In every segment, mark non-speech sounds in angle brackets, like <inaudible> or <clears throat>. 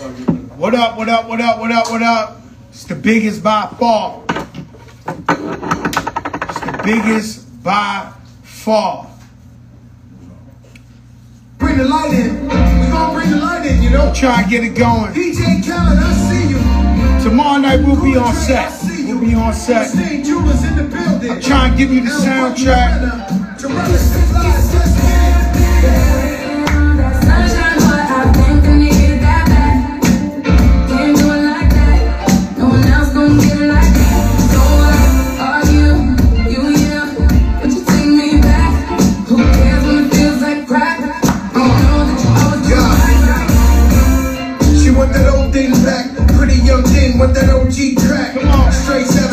What up, what up, what up, what up, what up? It's the biggest by far. It's the biggest by far. Bring the light in. We're gonna bring the light in, you know. Try and get it going. DJ Khaled, I see you. Tomorrow night we'll be on set. I see you. We'll be on set. St. Jewelers in the building. I'm trying to give you the soundtrack.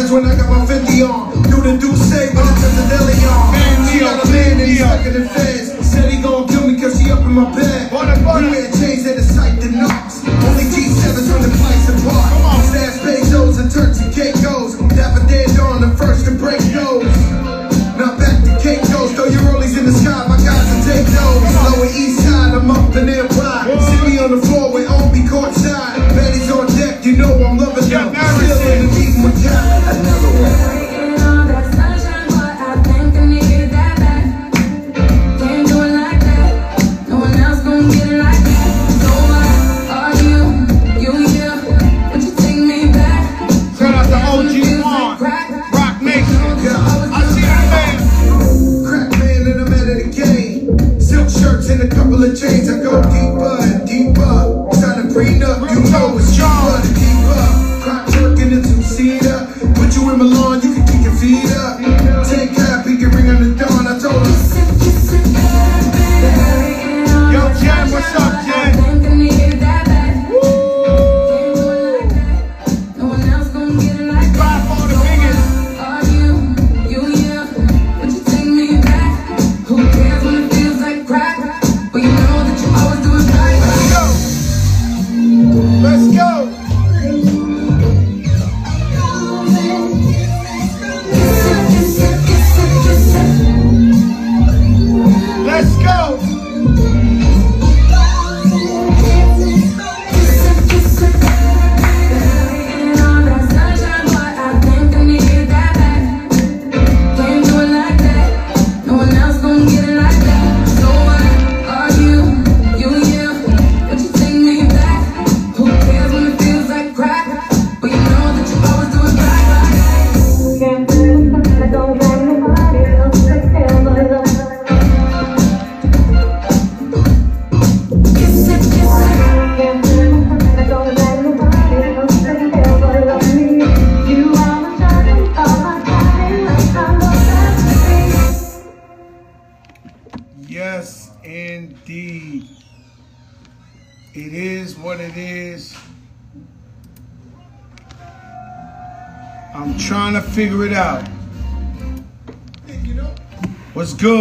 Straight when I got my 50 on. Do the do say when I turn the deli on. Man, she got a man and he's stuck in the feds. Said he gon' kill me cause she up in my bed. We wear chains at the sight the knocks.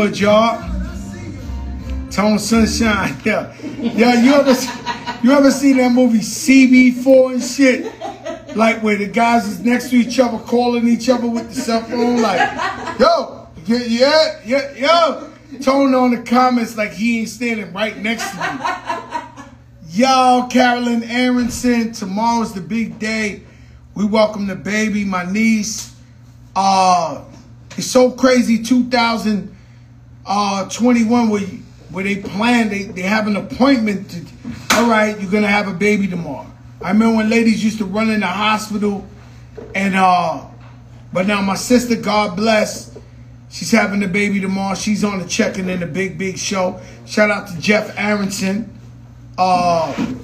Good, y'all? Tone Sunshine. <laughs> Yeah. Yeah, you ever you ever seen that movie CB4 and shit? Like where the guys is next to each other calling each other with the cell phone, like, yo, yeah, yeah, yo. Tone on the comments like he ain't standing right next to me. Y'all, Carolyn Aronson, tomorrow's the big day. We welcome the baby, my niece. Uh, it's so crazy. 2021, where you, where they plan, they they have an appointment. To, all right, you're gonna have a baby tomorrow. I remember when ladies used to run in the hospital, and uh, but now my sister, God bless, she's having the baby tomorrow. She's on the checking in the big big show. Shout out to Jeff Aronson. Uh,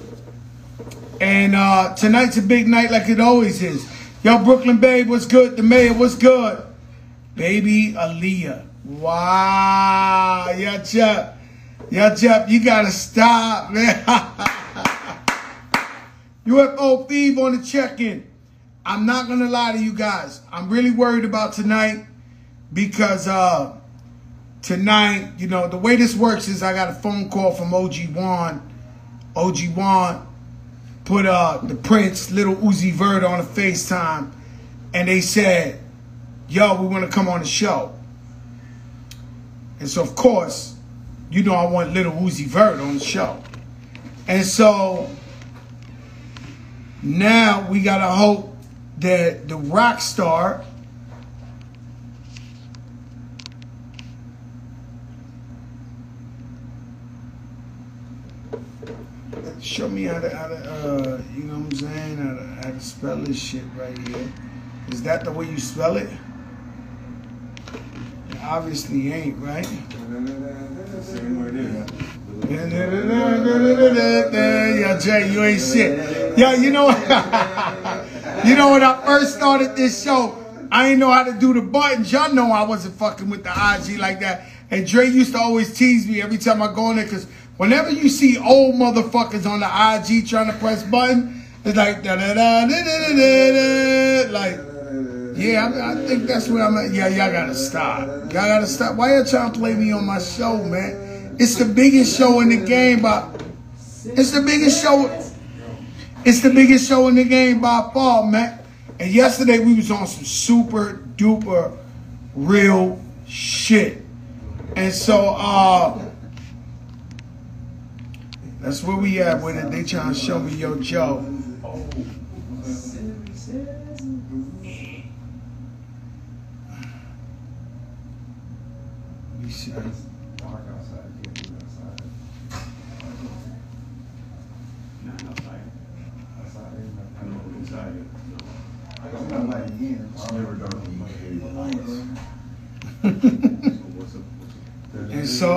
and uh, tonight's a big night like it always is. Yo, Brooklyn Babe, what's good? The mayor, what's good? Baby Aaliyah. Wow. Yeah, Jeff. Yeah, Jeff, you gotta stop, <laughs> man. UFO Thief on the check-in. I'm not gonna lie to you guys. I'm really worried about tonight because uh tonight, you know, the way this works is I got a phone call from OG Juan. OG Juan put uh the Prince, little Uzi Vert on a FaceTime, and they said, yo, we want to come on the show. And so of course, you know I want little Uzi Vert on the show. And so Now we gotta hope that the rock star show me how to, how to uh, you know what I'm saying, how to, how to spell this shit right here. Is that the way you spell it? Obviously ain't, right? Same way. Yeah, Jay, you ain't shit. Yeah, you know <laughs> you know when I first started this show, I ain't know how to do the buttons. Y'all know I wasn't fucking with the IG like that. And Dre used to always tease me every time I go in there because whenever you see old motherfuckers on the IG trying to press button, it's like da da da da da da da. Like, yeah, I, I think that's where I'm at. Yeah, y'all gotta stop. Y'all gotta stop. Why y'all trying to play me on my show, man? It's the biggest show in the game, but it's the biggest show. It's the biggest show in the game by far, man. And yesterday we was on some super duper real shit. And so uh that's where we at with it. They trying to show me yo Joe. Let me see. Dark outside, can't do it outside. Not outside. Outside, ain't nothing. I know inside. It's not like in here. It's never dark when you hit the lights. So what's up? What's up? And so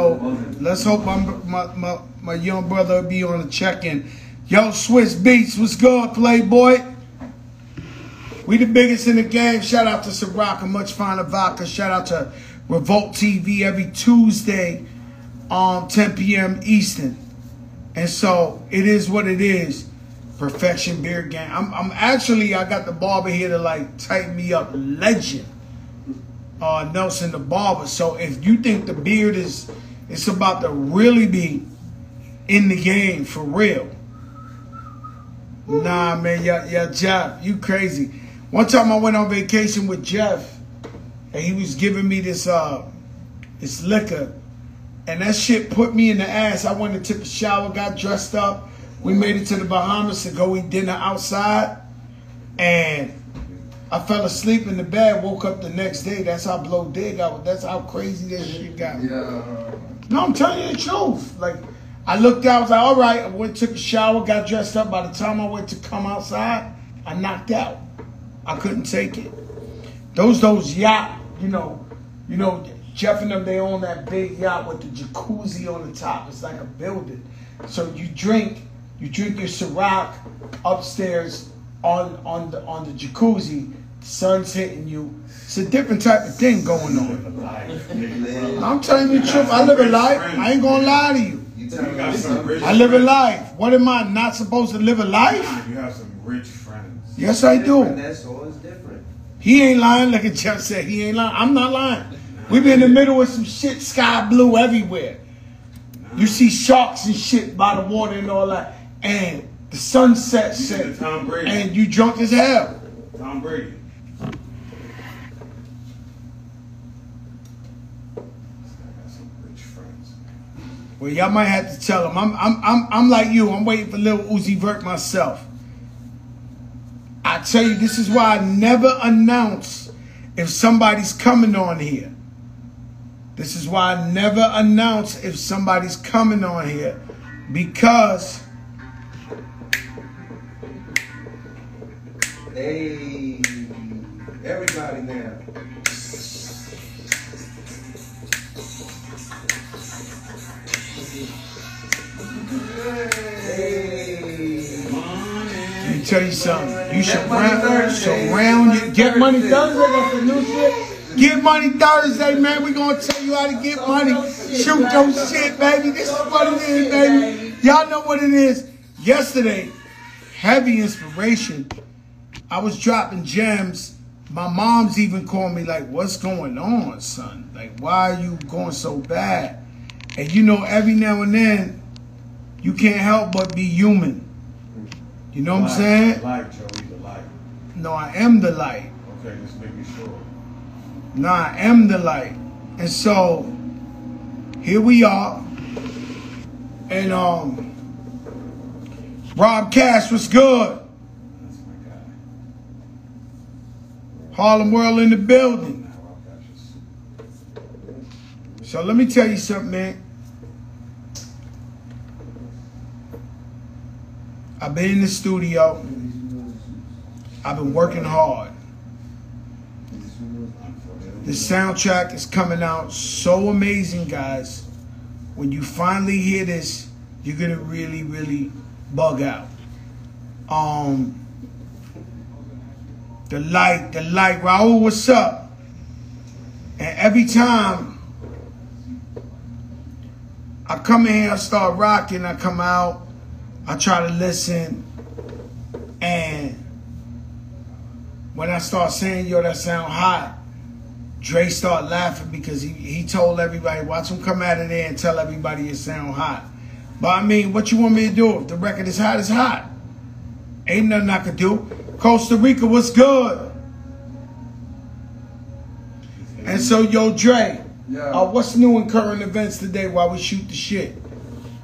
let's hope my my my, my young brother will be on the check-in. Yo, Swizz Beatz, what's good, Playboy? We the biggest in the game. Shout out to Ciroc and Much Finer Vodka. Shout out to Revolt TV every Tuesday, um, 10 p.m. Eastern. And so it is what it is. Perfection Beer Gang. I'm, I'm actually I got the barber here to like tighten me up. Legend uh, Nelson the barber. So if you think the beard is it's about to really be in the game for real, nah, man, yeah, yeah, Jeff, you crazy. One time I went on vacation with Jeff, and he was giving me this uh this liquor, and that shit put me in the ass. I went and took a shower, got dressed up. We made it to the Bahamas to go eat dinner outside, and I fell asleep in the bed, woke up the next day. That's how blow dig I was. That's how crazy this shit got. Yeah. No, I'm telling you the truth. Like, I looked out, I was like, all right. I went, took a shower, got dressed up. By the time I went to come outside, I knocked out. I couldn't take it. Those, those yacht, you know, you know, Jeff and them, they own that big yacht with the jacuzzi on the top. It's like a building. So you drink, you drink your Ciroc upstairs on on the on the jacuzzi. The sun's hitting you. It's a different type of thing going on. I'm telling you the truth. I live a life. I ain't gonna lie to you. You You tell me got this some is rich I live a life. What am I not supposed to live a life? You have some rich friends. Yes, I do. That's all. It's different. He ain't lying. Like a Jeff said, he ain't lying. I'm not lying. We be in the middle of some shit, sky blue everywhere. You see sharks and shit by the water and all that, and the sunset set, Tom Brady. and you drunk as hell. Tom Brady. I got some rich friends. Well, y'all might have to tell him. I'm, I'm, I'm, I'm like you. I'm waiting for little Uzi Vert myself. I tell you, this is why I never announce if somebody's coming on here. This is why I never announce if somebody's coming on here because Hey, everybody now. Hey. Tell you something. You should round, surround you. Get money Thursday. That's the new shit. Get money Thursday, man. We gonna tell you how to get money. Shoot your shit, baby. This is what it is, baby. Y'all know what it is. Yesterday, heavy inspiration. I was dropping gems. My mom's even called me like, "What's going on, son? Like, why are you going so bad?" And you know, every now and then, you can't help but be human. You know what I'm saying? Light, Joey, the light. No, I am the light. Okay, just making sure. No, I am the light. And so here we are. And um Rob Cash was good. That's my guy. Harlem World in the building. So let me tell you something, man. I've been in the studio. I've been working hard. The soundtrack is coming out so amazing, guys. When you finally hear this, you're gonna really, really bug out. Um, the light, the light, Raul, what's up? And every time I come in here, I start rocking, I come out, I try to listen, and when I start saying, yo, that sound hot, Dre start laughing because he, he told everybody, watch him come out of there and tell everybody it sound hot. But I mean, what you want me to do? If the record is hot, it's hot. Ain't nothing I could do. Costa Rica was good. And so, yo, Dre, Yeah. uh, what's new in current events today while we shoot the shit?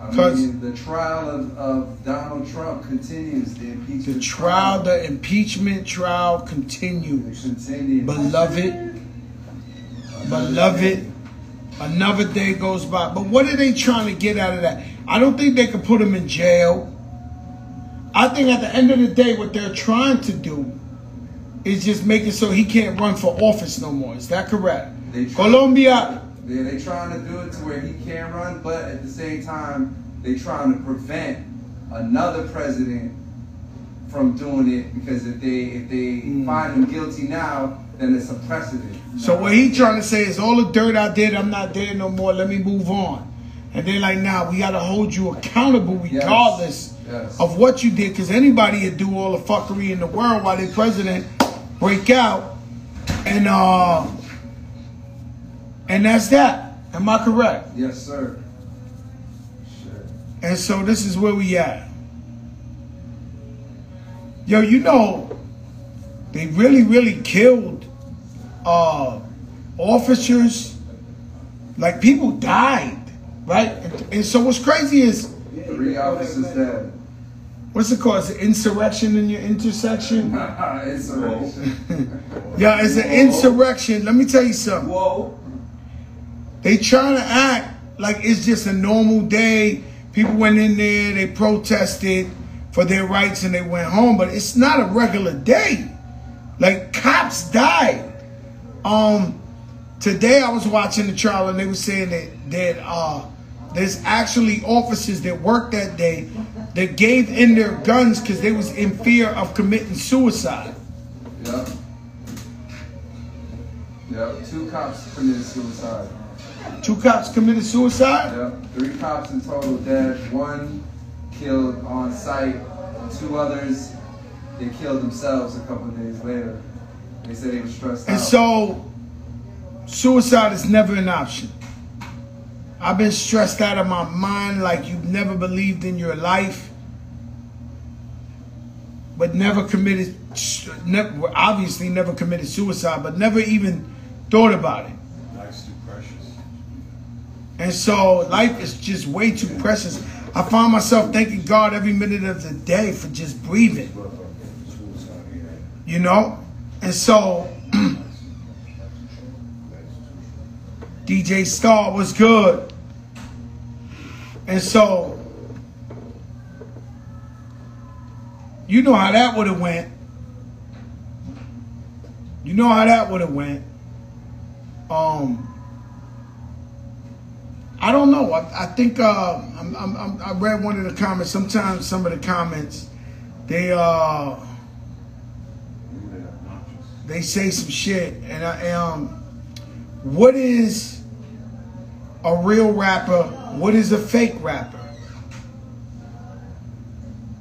I 'Cause- mean, the trial of, of Donald Trump continues. The impeachment The trial, the impeachment trial continues. continues. Beloved, beloved, another day goes by. But what are they trying to get out of that? I don't think they could put him in jail. I think at the end of the day, what they're trying to do is just make it so he can't run for office no more. Is that correct? Colombia, They they trying to do it to where he can't run, but at the same time, they trying to prevent another president from doing it because if they if they Mm. find him guilty now, then it's a precedent. So what he trying to say is all the dirt I did, I'm not there no more. Let me move on. And they're like, nah, we gotta hold you accountable regardless Yes. of what you did, because anybody would do all the fuckery in the world while their president break out, and uh, and that's that. Am I correct? Yes, sir. Shit. And so this is where we at. Yo, you know, they really, really killed uh officers. Like people died, right? And, and so what's crazy is Three officers dead. what's it called? It's an insurrection in your intersection. <laughs> Insurrection. <laughs> Yeah, it's an insurrection. Let me tell you something. Whoa. They trying to act like it's just a normal day. People went in there, they protested for their rights and they went home, but it's not a regular day. Like cops died. Um today I was watching the trial and they were saying that that uh there's actually officers that worked that day that gave in their guns because they was in fear of committing suicide. Yep. Yep. Two cops committed suicide. Two cops committed suicide? Yep. Three cops in total dead. One killed on site. Two others, they killed themselves a couple days later. They said they were stressed And out. And so, suicide is never an option. I've been stressed out of my mind like you've never believed in your life, but never committed, never, obviously never committed suicide, but never even thought about it. And so, life is just way too precious. I find myself thanking God every minute of the day for just breathing. You know? And so, <clears throat> DJ Star was good. And so, you know how that would have went. You know how that would have went. Um, I don't know. I, I think uh, I'm, I'm, I read one of the comments. Sometimes some of the comments, they uh, they say some shit, and I um, what is a real rapper? What is a fake rapper?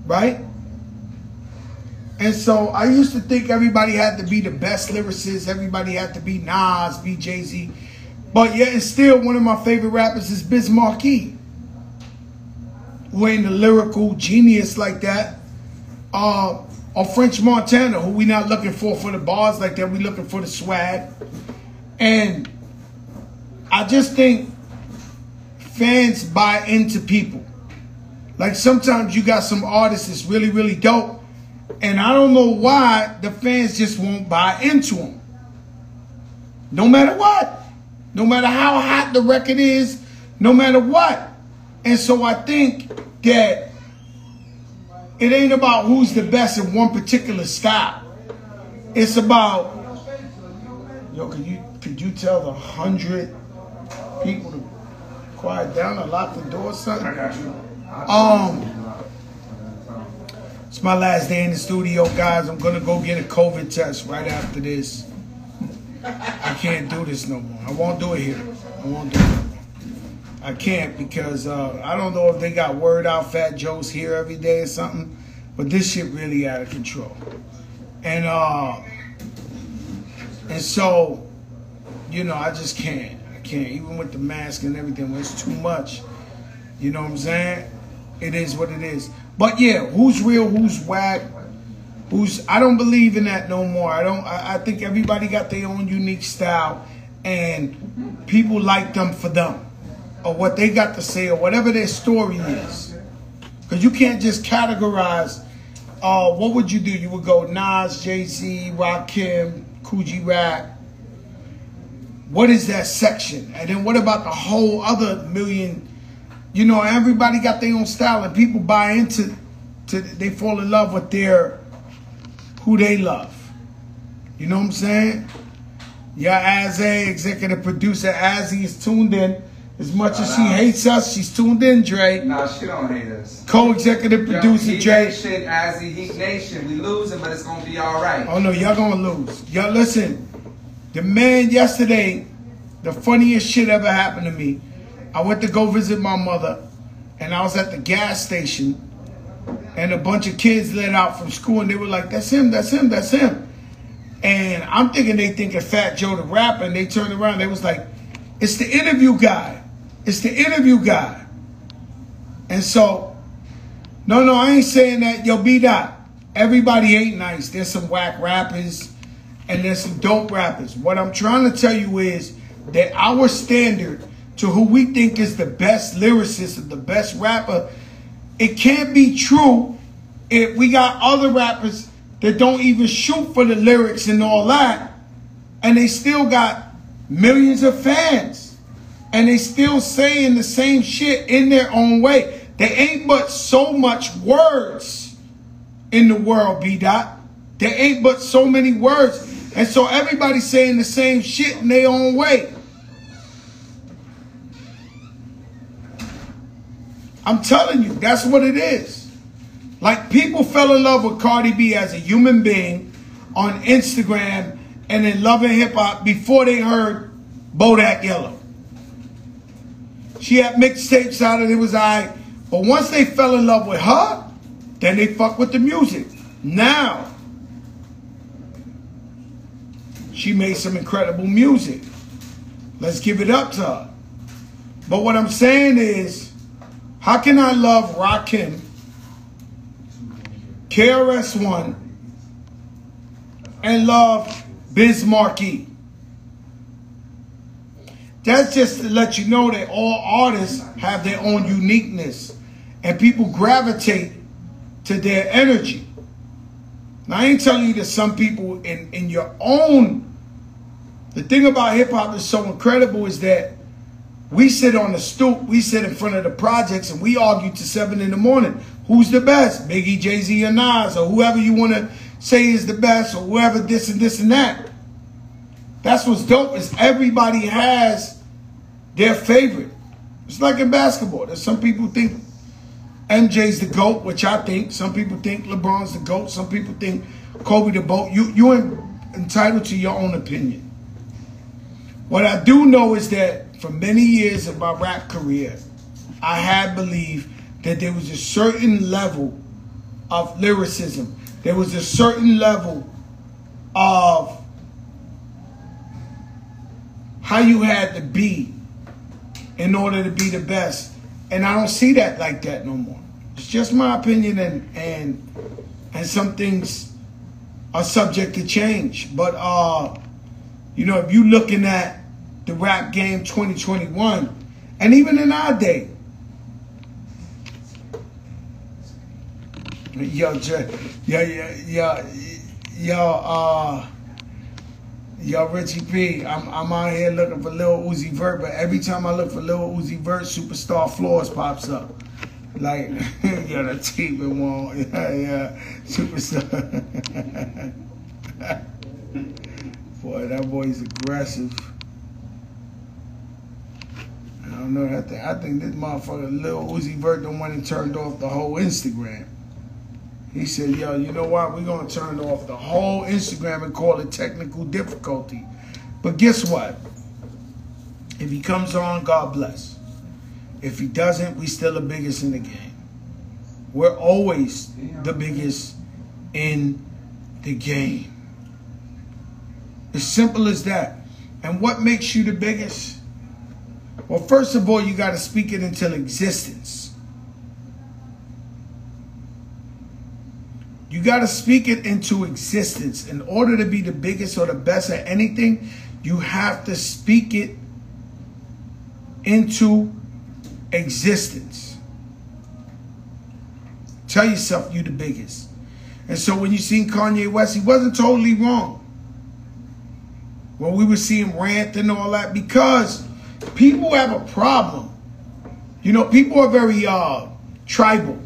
Right? And so I used to think everybody had to be the best lyricist, everybody had to be Nas, be Jay Z. But yet and still one of my favorite rappers is Biz Markie. Ain't a lyrical genius like that. Uh or French Montana, who we not looking for for the bars like that, we looking for the swag. And I just think fans buy into people. Like sometimes you got some artists that's really, really dope. And I don't know why the fans just won't buy into them. No matter what. No matter how hot the record is, no matter what. And so I think that it ain't about who's the best in one particular style. It's about yo, could you could you tell the hundred people to quiet down or lock the door or something? I got you. Um it's my last day in the studio, guys. I'm gonna go get a COVID test right after this. I can't do this no more. I won't do it here. I won't do it. I can't because uh, I don't know if they got word out Fat Joe's here every day or something, but this shit really out of control. And uh, and so, you know, I just can't. I can't. Even with the mask and everything, it's too much. You know what I'm saying? It is what it is. But yeah, who's real? Who's whack? Who's? I don't believe in that no more. I don't. I, I think everybody got their own unique style, and people like them for them, or what they got to say, or whatever their story is. Because you can't just categorize. Uh, what would you do? You would go Nas, Jay Z, Rakim, Kool G Rap. What is that section? And then what about the whole other million? You know, everybody got their own style, and people buy into. To, they fall in love with their who they love. You know what I'm saying? Yeah, as a executive producer, as he's tuned in. As much as she hates us, she's tuned in, Dre. Nah, she don't hate us. Co-executive Yo, producer, Heat Dre. Nation, as the Heat Nation, we losing, but it's gonna be all right. Oh no, y'all gonna lose. Y'all listen. The man yesterday, the funniest shit ever happened to me. I went to go visit my mother, and I was at the gas station, and a bunch of kids let out from school, and they were like, "That's him, that's him, that's him." And I'm thinking they think thinking Fat Joe the rapper, and they turned around, they was like, "It's the interview guy. It's the interview guy." And so, no, no, I ain't saying that. Yo, B dot. Everybody ain't nice. There's some whack rappers and there's some dope rappers. What I'm trying to tell you is that our standard to who we think is the best lyricist and the best rapper, it can't be true if we got other rappers that don't even shoot for the lyrics and all that, and they still got millions of fans. And they still saying the same shit in their own way. They ain't but so much words in the world, B dot. There ain't but so many words. And so everybody's saying the same shit in their own way. I'm telling you, that's what it is. Like people fell in love with Cardi B as a human being on Instagram and in love and hip hop before they heard Bodak Yellow. She had mixtapes out and it was I. But once they fell in love with her, then they fuck with the music. Now, she made some incredible music. Let's give it up to her. But what I'm saying is, how can I love Rakim, KRS-One, and love Biz Markie? That's just to let you know that all artists have their own uniqueness and people gravitate to their energy. Now, I ain't telling you that some people in, in your own, the thing about hip hop is so incredible is that we sit on the stoop, we sit in front of the projects, and we argue to seven in the morning. Who's the best? Biggie, Jay Z, or Nas, or whoever you want to say is the best, or whoever this and this and that. That's what's dope is everybody has their favorite. It's like in basketball. There's some people think MJ's the GOAT, which I think. Some people think LeBron's the GOAT. Some people think Kobe the GOAT. You, you're entitled to your own opinion. What I do know is that for many years of my rap career, I had believed that there was a certain level of lyricism. There was a certain level of how you had to be in order to be the best. And I don't see that like that no more. It's just my opinion and and and some things are subject to change. But uh, you know, if you looking at the rap game 2021, and even in our day, yo, yo, yo, yo, yo, uh, Yo, Richie P, I'm I'm out here looking for Lil Uzi Vert, but every time I look for Lil Uzi Vert, Superstar Floors pops up. Like, <laughs> yo, the in one, yeah, yeah, Superstar. <laughs> boy, that boy's aggressive. I don't know. I think I think this motherfucker Lil Uzi Vert the one that turned off the whole Instagram. He said, yo, you know what? We're going to turn off the whole Instagram and call it technical difficulty. But guess what? If he comes on, God bless. If he doesn't, we still the biggest in the game. We're always the biggest in the game. As simple as that. And what makes you the biggest? Well, first of all, you got to speak it into existence. You got to speak it into existence. In order to be the biggest or the best at anything, you have to speak it into existence. Tell yourself you're the biggest. And so when you seen Kanye West, he wasn't totally wrong. When we were seeing rant and all that, because people have a problem. You know, people are very uh, tribal.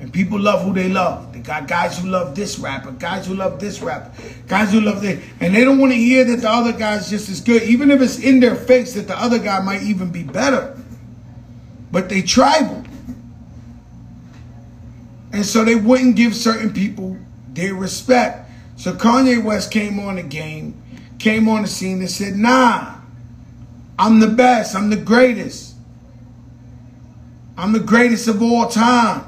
And people love who they love. They got guys who love this rapper, guys who love this rapper, guys who love this. And they don't want to hear that the other guy's just as good, even if it's in their face that the other guy might even be better. But they tribal. And so they wouldn't give certain people their respect. So Kanye West came on the game, came on the scene and said, nah, I'm the best, I'm the greatest. I'm the greatest of all time.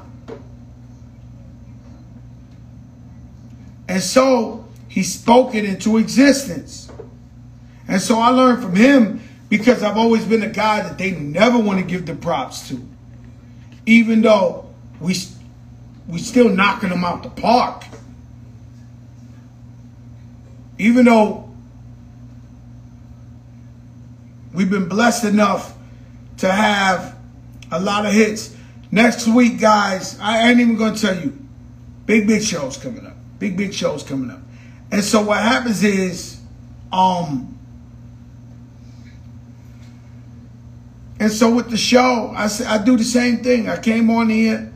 And so he spoke it into existence. And so I learned from him because I've always been a guy that they never want to give the props to. Even though we we still knocking them out the park. Even though we've been blessed enough to have a lot of hits. Next week, guys, I ain't even gonna tell you. Big, big shows coming up. Big, big shows coming up. And so what happens is, um, and so with the show, I, I do the same thing. I came on here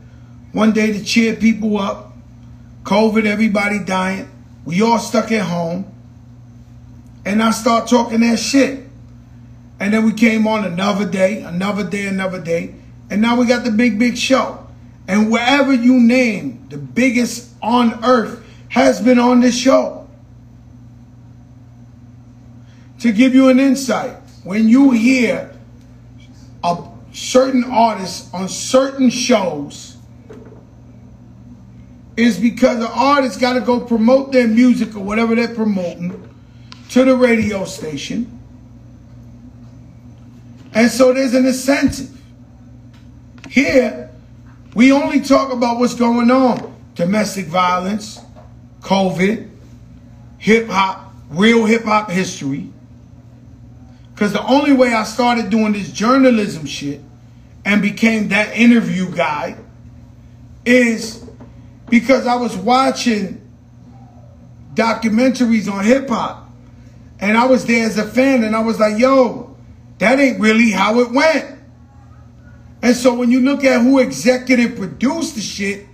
one day to cheer people up. COVID, everybody dying. We all stuck at home. And I start talking that shit. And then we came on another day, another day, another day. And now we got the big, big show. And wherever you name the biggest on earth, has been on this show. To give you an insight, when you hear a certain artist on certain shows, is because the artist got to go promote their music or whatever they're promoting to the radio station. And so there's an incentive. Here, we only talk about what's going on. Domestic violence, COVID, hip hop, real hip hop history. Because the only way I started doing this journalism shit and became that interview guy is because I was watching documentaries on hip hop. And I was there as a fan and I was like, yo, that ain't really how it went. And so when you look at who executive produced the shit,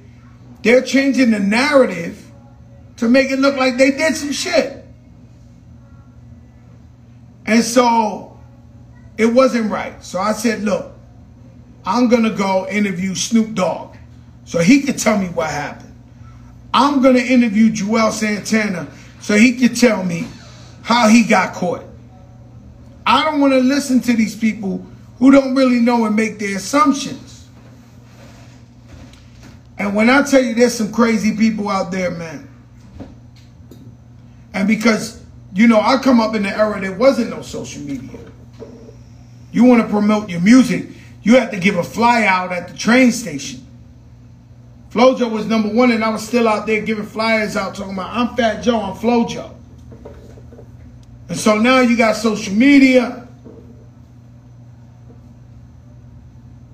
they're changing the narrative to make it look like they did some shit. And so it wasn't right. So I said, look, I'm going to go interview Snoop Dogg so he could tell me what happened. I'm going to interview Juelz Santana so he could tell me how he got caught. I don't want to listen to these people who don't really know and make their assumptions. And when I tell you there's some crazy people out there, man, and because, you know, I come up in the era there wasn't no social media. You want to promote your music, you have to give a fly out at the train station. Flojo was number one, and I was still out there giving flyers out talking about, I'm Fat Joe, I'm Flojo. And so now you got social media.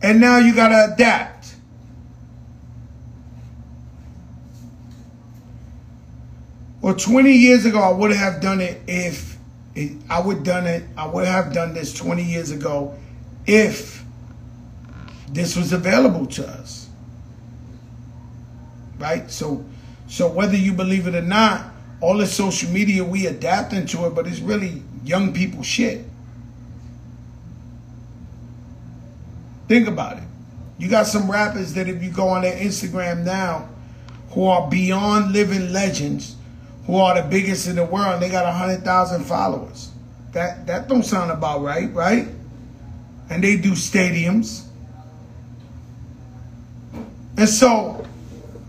And now you got to adapt. Well, 20 years ago, I would have done it if it, I would done it. I would have done this 20 years ago if this was available to us. Right? So, so whether you believe it or not, all this social media we adapt into it, but it's really young people shit. Think about it. You got some rappers that if you go on their Instagram now, who are beyond living legends, who are the biggest in the world, they got hundred thousand followers. That that don't sound about right, right? And they do stadiums. And so,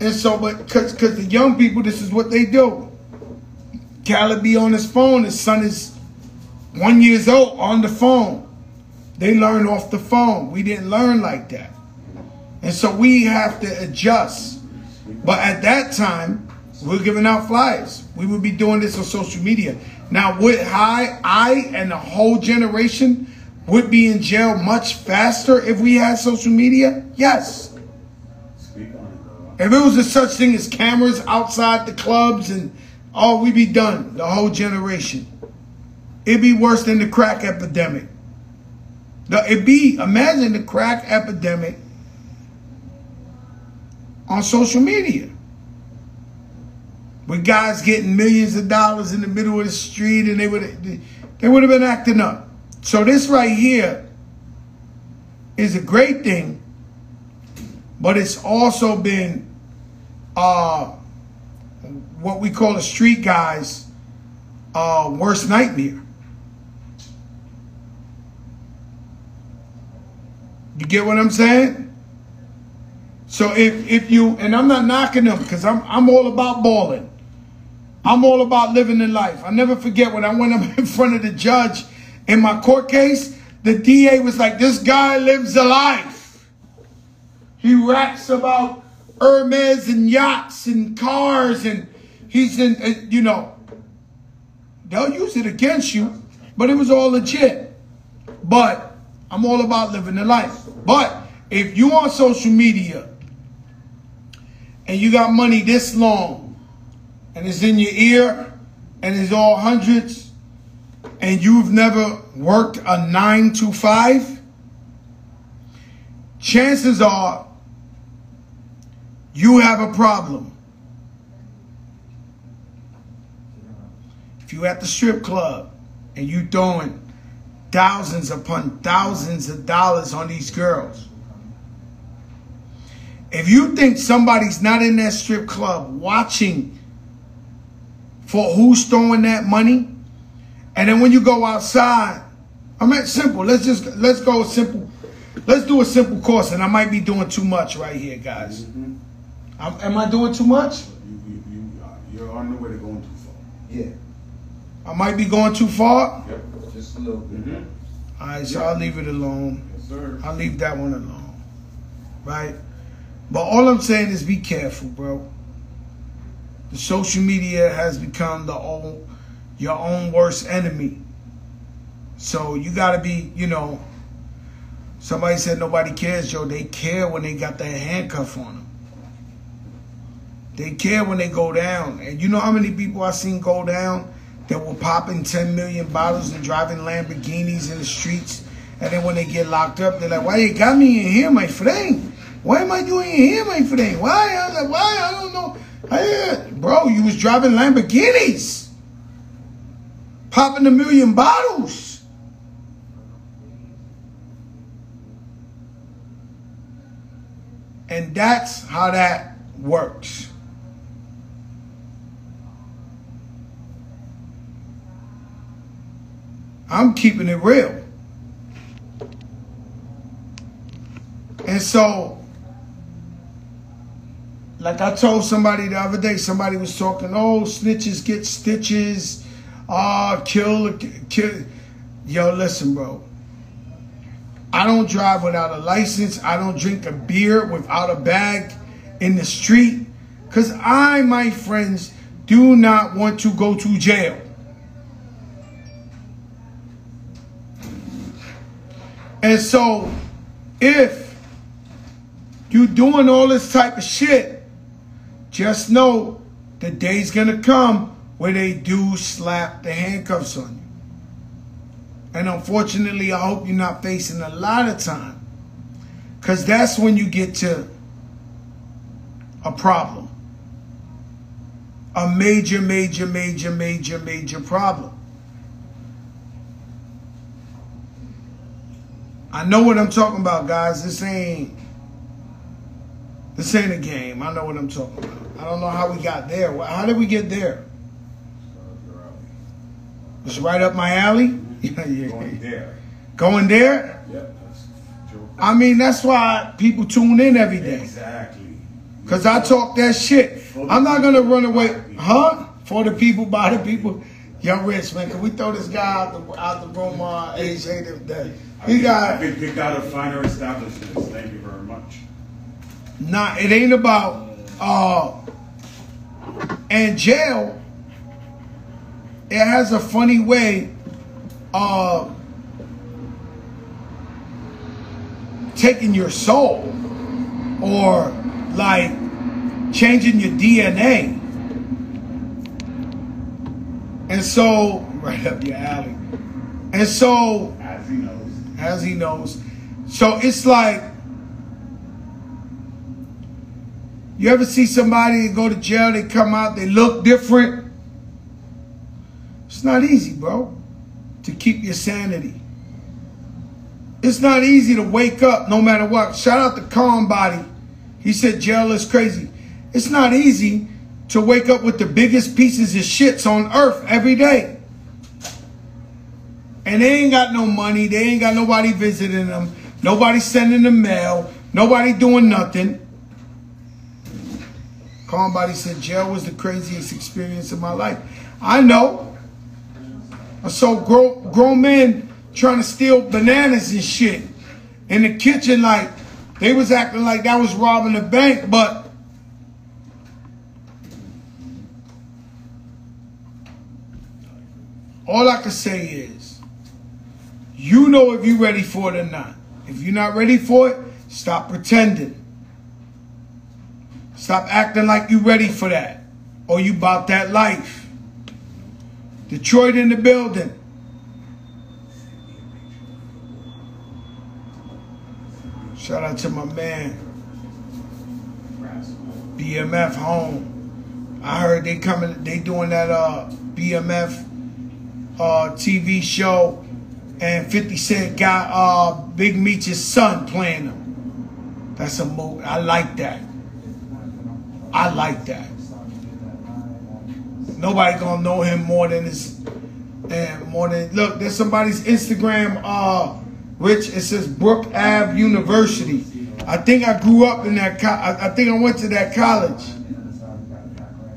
and so, but cause cause the young people, this is what they do. Khaled be on his phone, his son is one years old on the phone. They learn off the phone. We didn't learn like that. And so we have to adjust. But at that time, we we're giving out flyers. We would be doing this on social media. Now, would I, I and the whole generation would be in jail much faster if we had social media? Yes. Speak on it, though. If it was a such thing as cameras outside the clubs and oh, we'd be done, the whole generation. It'd be worse than the crack epidemic. The, it'd be, imagine the crack epidemic on social media. With guys getting millions of dollars in the middle of the street and they would they would have been acting up. So this right here is a great thing, but it's also been uh, what we call the street guys' uh, worst nightmare. You get what I'm saying? So if if you and I'm not knocking them because I'm I'm all about balling. I'm all about living the life. I never forget when I went up <laughs> in front of the judge in my court case, the DA was like, "This guy lives a life. He raps about Hermes and yachts and cars, and he's in, uh, you know, they'll use it against you, but it was all legit. But I'm all about living the life. But if you on social media and you got money this long and it's in your ear and it's all hundreds and you've never worked a nine to five, chances are you have a problem. If you at the strip club and you throwing thousands upon thousands of dollars on these girls, if you think somebody's not in that strip club watching for who's throwing that money, and then when you go outside, I mean simple. Let's just let's go simple. Let's do a simple course, and I might be doing too much right here, guys. Mm-hmm. I'm, am I doing too much? You, you, you, you're on the way to going too far. Yeah, I might be going too far. Yep. just a little bit. Mm-hmm. All right, so I'll leave it alone. Yes, sir. I'll leave that one alone. Right? But all I'm saying is be careful, bro. The social media has become the own your own worst enemy. So you gotta be, you know, somebody said nobody cares, Joe. They care when they got that handcuff on them. They care when they go down. And you know how many people I seen go down that were popping 10 million bottles and driving Lamborghinis in the streets. And then when they get locked up, they're like, why you got me in here, my friend? Why am I doing in here, my friend? Why? I like, why? I don't know. I, bro, you was driving Lamborghinis. Popping a million bottles. And that's how that works. I'm keeping it real. And so, like I told somebody the other day, somebody was talking, oh, snitches get stitches, ah, kill, kill. Yo, listen, bro. I don't drive without a license. I don't drink a beer without a bag in the street. Because I, my friends, do not want to go to jail. And so, if you doing all this type of shit, just know the day's gonna come where they do slap the handcuffs on you. And unfortunately, I hope you're not facing a lot of time. Because that's when you get to a problem. A major, major, major, major, major problem. I know what I'm talking about, guys. This ain't this ain't a game. I know what I'm talking about. I don't know how we got there. How did we get there? It's right up my alley. <laughs> Yeah, yeah, Going there. Going there. Yep. I mean, that's why people tune in every day. Exactly. Cause I talk that shit. I'm not gonna run away, huh? For the people, by the people. Young Rich, man, can we throw this guy out the, out the room uh, age eight of day? He think- I got think they got a finer establishments. Thank you very much. Nah, it ain't about uh and jail. It has a funny way of taking your soul or like changing your DNA. And so, <laughs> right up your alley. And so, As he knows. as he knows. So it's like you ever see somebody go to jail, they come out, they look different. It's not easy, bro, to keep your sanity. It's not easy to wake up no matter what. Shout out to Calm Body. He said jail is crazy. It's not easy to wake up with the biggest pieces of shits on earth every day. And they ain't got no money. They ain't got nobody visiting them. Nobody sending them mail. Nobody doing nothing. Calm Body said jail was the craziest experience of my life. I know. I saw grown, grown men trying to steal bananas and shit in the kitchen like they was acting like that was robbing a bank, but all I can say is you know if you're ready for it or not. If you're not ready for it, stop pretending. Stop acting like you're ready for that or you about that life. Detroit in the building. Shout out to my man, BMF home. I heard they coming, they doing that uh BMF uh TV show, and 50 Cent got uh Big Meech's son playing them. That's a move. I like that. I like that. Nobody gonna know him more than his and more than look. There's somebody's Instagram. Uh, Rich. It says Brook Ave University. I think I grew up in that. Co- I, I think I went to that college.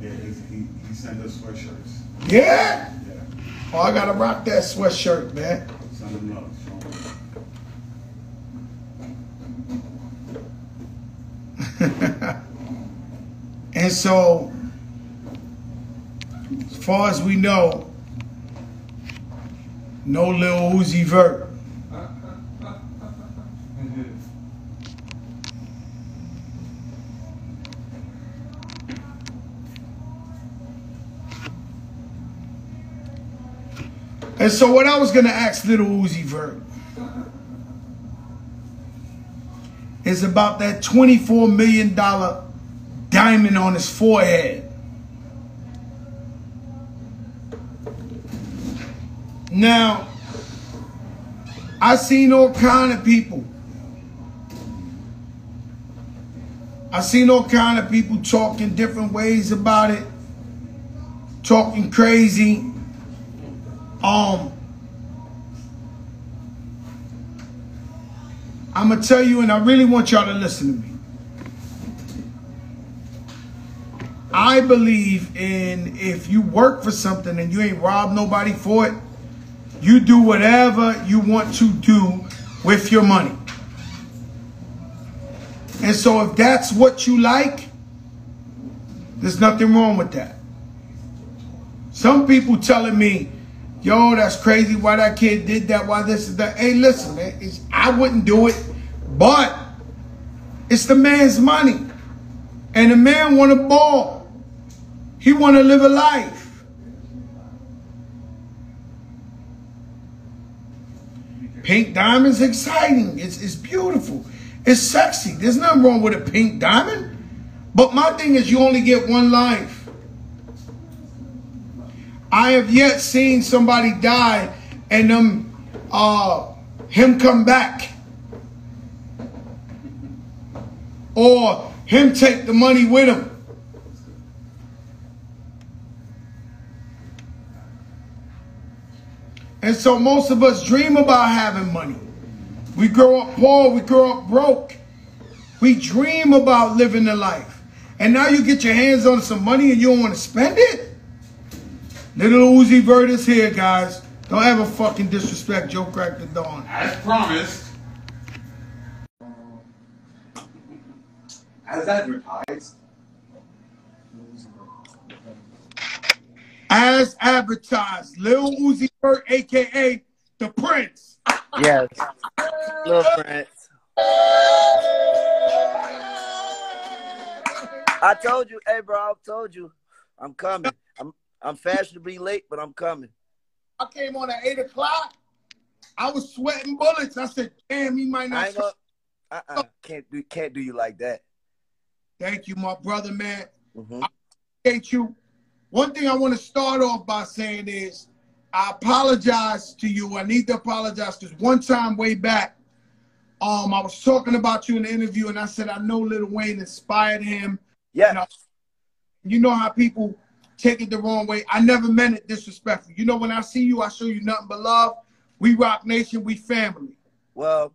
Yeah, he, he, he sent us sweatshirts. Yeah. Oh, I gotta rock that sweatshirt, man. <laughs> And so, as far as we know, no Lil Uzi Vert. And so, what I was gonna ask Little Uzi Vert is about that $24 million diamond on his forehead. Now, I seen all kind of people. I seen all kind of people talking different ways about it, talking crazy. Um, I'm gonna tell you, and I really want y'all to listen to me. I believe in if you work for something and you ain't robbed nobody for it, you do whatever you want to do with your money. And so if that's what you like, there's nothing wrong with that. Some people telling me, yo, that's crazy why that kid did that, why this is that. Hey, listen, man, I wouldn't do it, but it's the man's money. And the man want a ball. He want to live a life. Pink diamond's exciting. It's, it's beautiful. It's sexy. There's nothing wrong with a pink diamond. But my thing is you only get one life. I have yet seen somebody die and them uh him come back. Or him take the money with him. And so most of us dream about having money. We grow up poor, we grow up broke. We dream about living the life. And now you get your hands on some money and you don't want to spend it? Little Uzi Vert is here, guys. Don't ever fucking disrespect Joe Crack the Don. As promised. As advertised. As advertised, Lil Uzi Vert, aka the Prince. Yes. Little Prince. I told you, hey bro, I told you, I'm coming. I'm I'm fashionably late, but I'm coming. I came on at 8 o'clock. I was sweating bullets. I said, damn, he might not. gonna, uh-uh, can't do can't do you like that. Thank you, my brother, man. hmm appreciate you. One thing I want to start off by saying is I apologize to you. I need to apologize because one time way back, um, I was talking about you in the interview and I said I know Little Wayne inspired him. Yeah. You know how people take it the wrong way. I never meant it disrespectful. You know, when I see you, I show you nothing but love. We Roc Nation, we family. Well,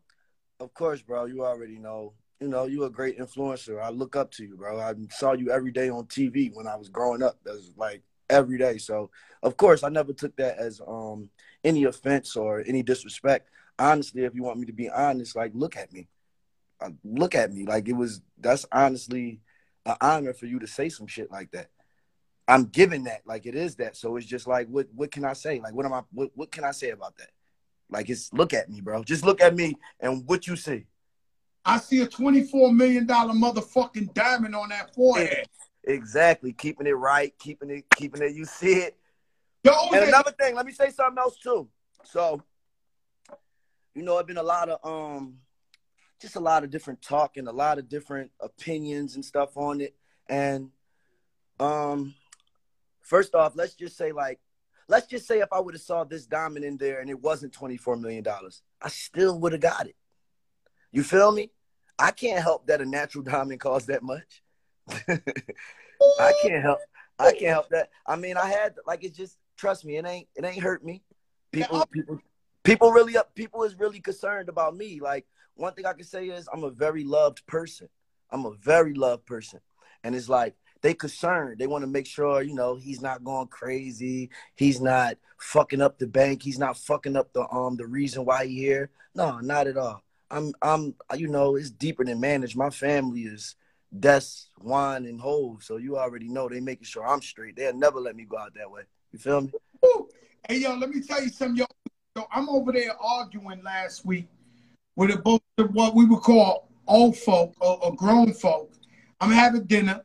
of course, bro. You already know. You know, you a great influencer. I look up to you, bro. I saw you every day on TV when I was growing up. That was like every day. So, of course, I never took that as um any offense or any disrespect. Honestly, if you want me to be honest, like look at me. Uh, look at me. Like it was. That's honestly an honor for you to say some shit like that. I'm giving that. Like it is that. So it's just like, what what can I say? Like what am I? What what can I say about that? Like it's look at me, bro. Just look at me and what you see. I see a $24 million motherfucking diamond on that forehead. Exactly. Keeping it right, keeping it, keeping it. You see it. Yo, And OJ, another thing, let me say something else too. So, you know, it's been a lot of um just a lot of different talk and a lot of different opinions and stuff on it. And um first off, let's just say like let's just say if I would have saw this diamond in there and it wasn't $24 million, I still would have got it. You feel me? I can't help that a natural diamond costs that much. <laughs> I can't help. I can't help that. I mean, I had like it just trust me. It ain't it ain't hurt me. People people people really up. People is really concerned about me. Like one thing I can say is I'm a very loved person. I'm a very loved person, and it's like they concerned. They want to make sure you know he's not going crazy. He's not fucking up the bank. He's not fucking up the um the reason why he here. No, not at all. I'm I'm you know it's deeper than managed. My family is Des, Juan, and Hov, so you already know they making sure I'm straight. They'll never let me go out that way. You feel me? Hey, yo, let me tell you something, yo. yo I'm over there arguing last week with a bunch of what we would call old folk or, or grown folk. I'm having dinner,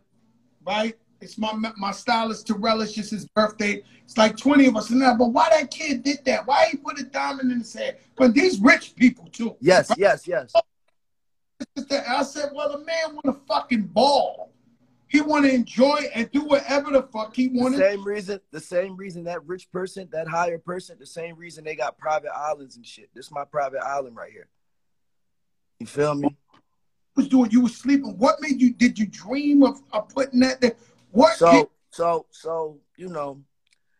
right? It's my my stylist Terrell. It's just his birthday. It's like 20 of us in there. But why that kid did that? Why he put a diamond in his head? But these rich people too. Yes, yes, yes. I said, well, the man want to fucking ball. He want to enjoy and do whatever the fuck he The wanted. same reason, the same reason that rich person, that higher person, the same reason they got private islands and shit. This is my private island right here. You feel me? Was doing? You were sleeping. What made you? Did you dream of, of putting that there? What? So, so, so, you know,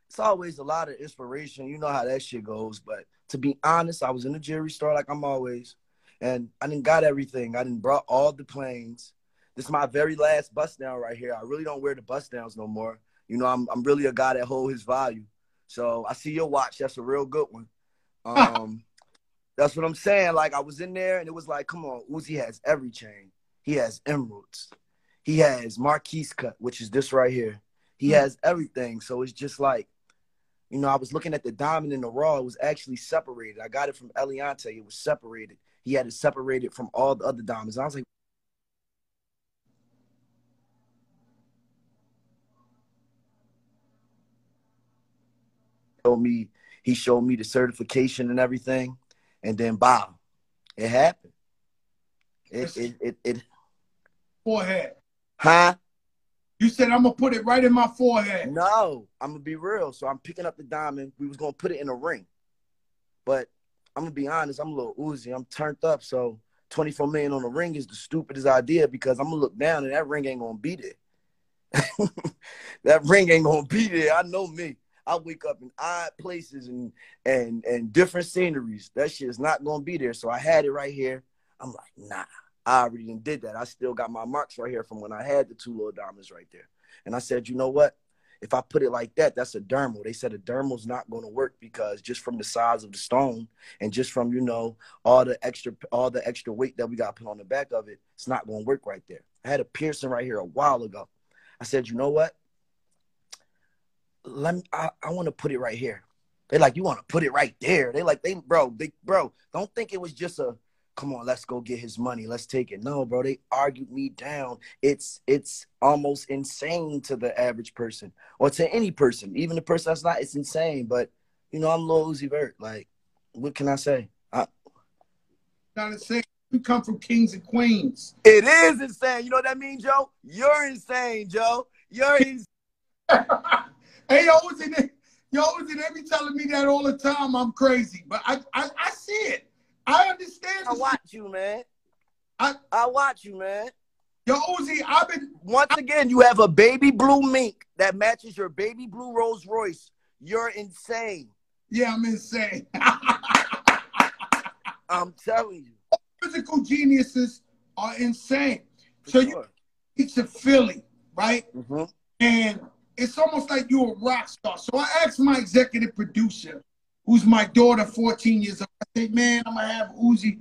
it's always a lot of inspiration. You know how that shit goes. But to be honest, I was in the jewelry store like I'm always, and I didn't got everything. I didn't brought all the planes. This is my very last bust down right here. I really don't wear the bust downs no more. You know, I'm I'm really a guy that hold his value. So I see your watch. That's a real good one. <laughs> Um, that's what I'm saying. Like I was in there and it was like, come on, Uzi has every chain. He has emeralds. He has Marquise cut, which is this right here. He hmm. has everything. So it's just like, you know, I was looking at the diamond in the raw. It was actually separated. I got it from Eliantte. It was separated. He had it separated from all the other diamonds. I was like, showed me he showed me the certification and everything and then bow, it happened. It it it, it Forehead. huh? You said I'm gonna put it right in my forehead. No, I'm gonna be real. So I'm picking up the diamond. We was gonna put it in a ring, but I'm gonna be honest. I'm a little oozy. I'm turned up. So 24 million on the ring is the stupidest idea because I'm gonna look down and that ring ain't gonna be there. <laughs> that ring ain't gonna be there. I know me. I wake up in odd places and and and different sceneries. That shit is not gonna be there. So I had it right here. I'm like, nah. I already did that. I still got my marks right here from when I had the two little diamonds right there. And I said, you know what? If I put it like that, that's a dermal. They said a dermal's not going to work because just from the size of the stone and just from you know all the extra all the extra weight that we got put on the back of it, it's not going to work right there. I had a piercing right here a while ago. I said, you know what? Let me. I, I want to put it right here. They like, you want to put it right there. They like, they bro, big bro. Don't think it was just a come on, let's go get his money. Let's take it. No, bro, they argued me down. It's it's almost insane to the average person or to any person, even the person that's not. It's insane. But you know, I'm Lil Uzi Vert. Like, what can I say? I, Gotta say, we come from kings and queens. it is insane. You know what that means, Joe? You're insane, Joe. You're <laughs> insane. Hey, yo, Uzi, they, yo, Uzi, they be telling me that all the time. I'm crazy, but I, I, I see it. I understand. I watch you, man. I- I watch you, man. Yo, Uzi, I've been. Once again, you have a baby blue mink that matches your baby blue Rolls Royce. You're insane. Yeah, I'm insane. <laughs> I'm telling you. Physical geniuses are insane. For So you sure. reach to Philly, right? Mhm. and it's almost like you're a rock star. So I asked my executive producer, who's my daughter, 14 years old. I said, man, I'm gonna have Uzi.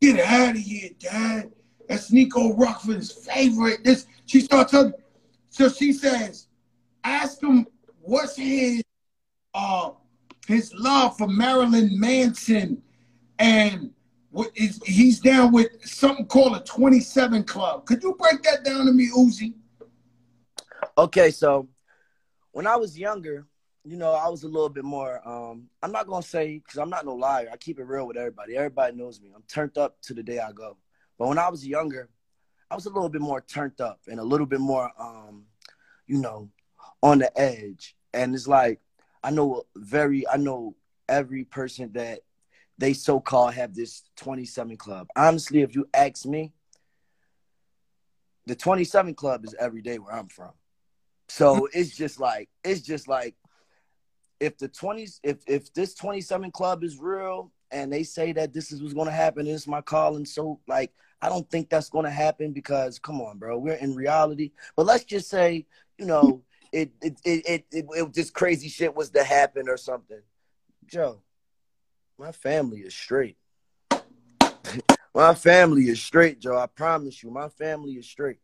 Get out of here, Dad. That's Nico Rockford's favorite. This she starts telling. So she says, ask him what's his uh his love for Marilyn Manson and what is he's down with something called a 27 Club. Could you break that down to me, Uzi? Okay, so when I was younger, you know, I was a little bit more. Um, I'm not gonna say because I'm not no liar. I keep it real with everybody. Everybody knows me. I'm turned up to the day I go. But when I was younger, I was a little bit more turned up and a little bit more, um, you know, on the edge. And it's like I know very, I know every person that they so called have this 27 club. Honestly, if you ask me, the 27 club is every day where I'm from. So <laughs> it's just like it's just like if the 20s if if this 27 club is real and they say that this is what's going to happen and it's my calling so like I don't think that's going to happen because come on bro we're in reality. But let's just say you know <laughs> it it it it, it, it this crazy shit was to happen or something. Joe my family is straight. <laughs> My family is straight Joe I promise you my family is straight.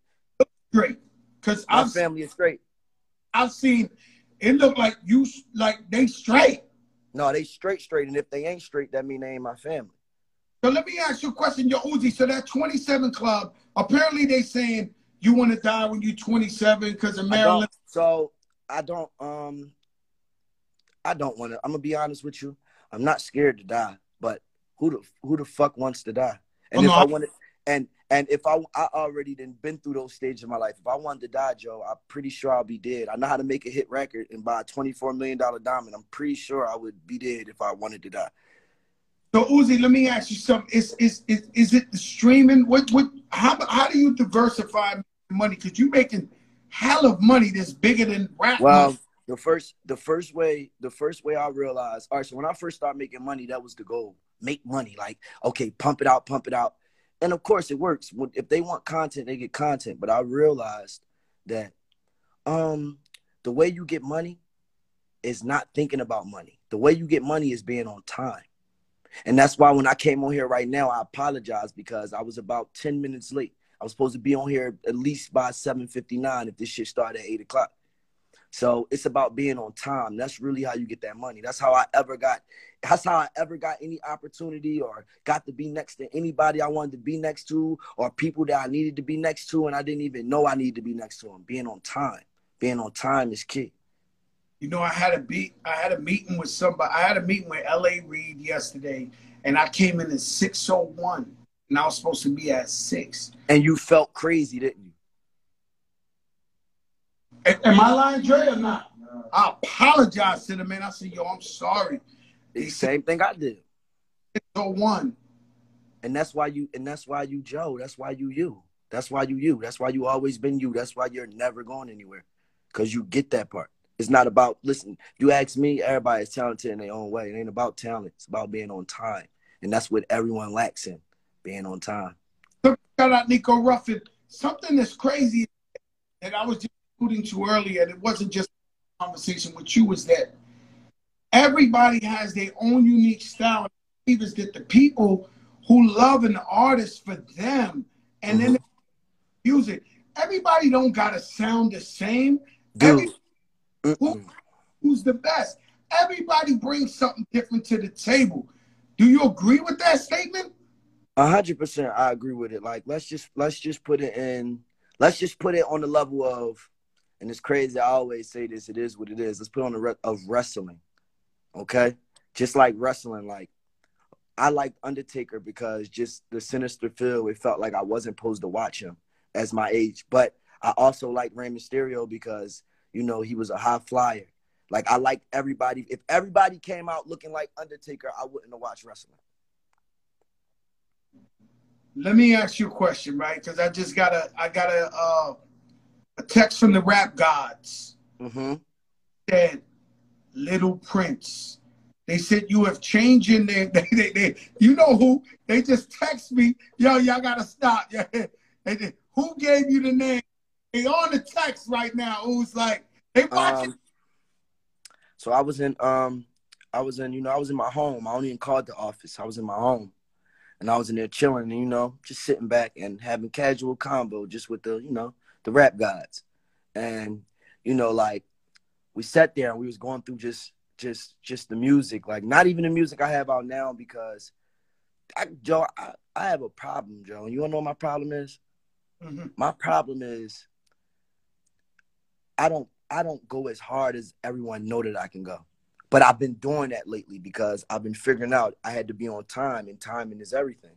Great, because my I've family is straight I've seen it look like you like they straight. No, they straight straight, and if they ain't straight, that mean they ain't my family. So let me ask you a question, Yo Uzi. So that 27 club, apparently they saying you want to die when you're 27 because of Maryland. don't, so I don't um I don't want to. I'm gonna be honest with you. I'm not scared to die, but who the who the fuck wants to die? And Oh, if no, I I- wanted and and if I I already done been through those stages of my life. If I wanted to die, Joe, I'm pretty sure I'll be dead. I know how to make a hit record and buy a 24 million dollar diamond. I'm pretty sure I would be dead if I wanted to die. So Uzi, let me ask you something. Is is is, is it the streaming? What what? How how do you diversify money? Because you're making hell of money that's bigger than rap. Well, money. the first the first way the first way I realized, all right, so when I first started making money, that was the goal. Make money. Like, okay, pump it out, pump it out. And of course it works. If they want content, they get content. But I realized that um the way you get money is not thinking about money. The way you get money is being on time. And that's why when I came on here right now, I apologize because I was about 10 minutes late. I was supposed to be on here at least by 7:59 if this shit started at 8 o'clock. So it's about being on time. That's really how you get that money. That's how I ever got. That's how I ever got any opportunity or got to be next to anybody I wanted to be next to or people that I needed to be next to and I didn't even know I needed to be next to them. Being on time. Being on time is key. You know, I had a beat. I had a meeting with somebody. I had a meeting with L.A. Reid yesterday, and I came in at 601, and I was supposed to be at six. And you felt crazy, didn't you? Am I lying, Dre, or not? I apologize to the man. I said, yo, I'm sorry. The same thing I did. 601. And that's why you and that's why you Joe. That's why you you. That's why you you. That's why you always been you. That's why you're never going anywhere. Cause you get that part. It's not about listen, you ask me, everybody is talented in their own way. It ain't about talent. It's about being on time. And that's what everyone lacks in, being on time. Shout out Nico Ruffin. Something that's crazy that I was just alluding to earlier, and it wasn't just a conversation with you, is that everybody has their own unique style. I believe is that the people who love an artist for them and then mm-hmm. music, everybody don't gotta sound the same. Every- Mm-mm. who's the best? Everybody brings something different to the table. Do you agree with that statement? A hundred percent, I agree with it. Like, let's just let's just put it in. Let's just put it on the level of, and it's crazy. I always say this. It is what it is. Let's put on the re- of wrestling. Okay, just like wrestling. Like, I like Undertaker because just the sinister feel. It felt like I wasn't supposed to watch him as my age, but I also like Rey Mysterio because you know he was a high flyer. Like I like everybody. If everybody came out looking like Undertaker, I wouldn't have watched wrestling. Let me ask you a question, right? Because I just got a I got a uh, a text from the rap gods Mm-hmm. said Little Prince. They said you have changed in there. <laughs> They, they, they, you know who? They just text me, yo, y'all gotta stop. <laughs> They, they- who gave you the name? They on the text right now. Who's like they watching? Um, so I was in um I was in you know I was in my home. I don't even call it the office. I was in my home, and I was in there chilling and you know just sitting back and having casual combo just with the you know the rap gods, and you know like we sat there and we was going through just just just the music like not even the music I have out now because I Joe I, I have a problem Joe. You wanna know what my problem is? Mhm. my problem is I don't I don't go as hard as everyone know that I can go. But I've been doing that lately because I've been figuring out I had to be on time and timing is everything.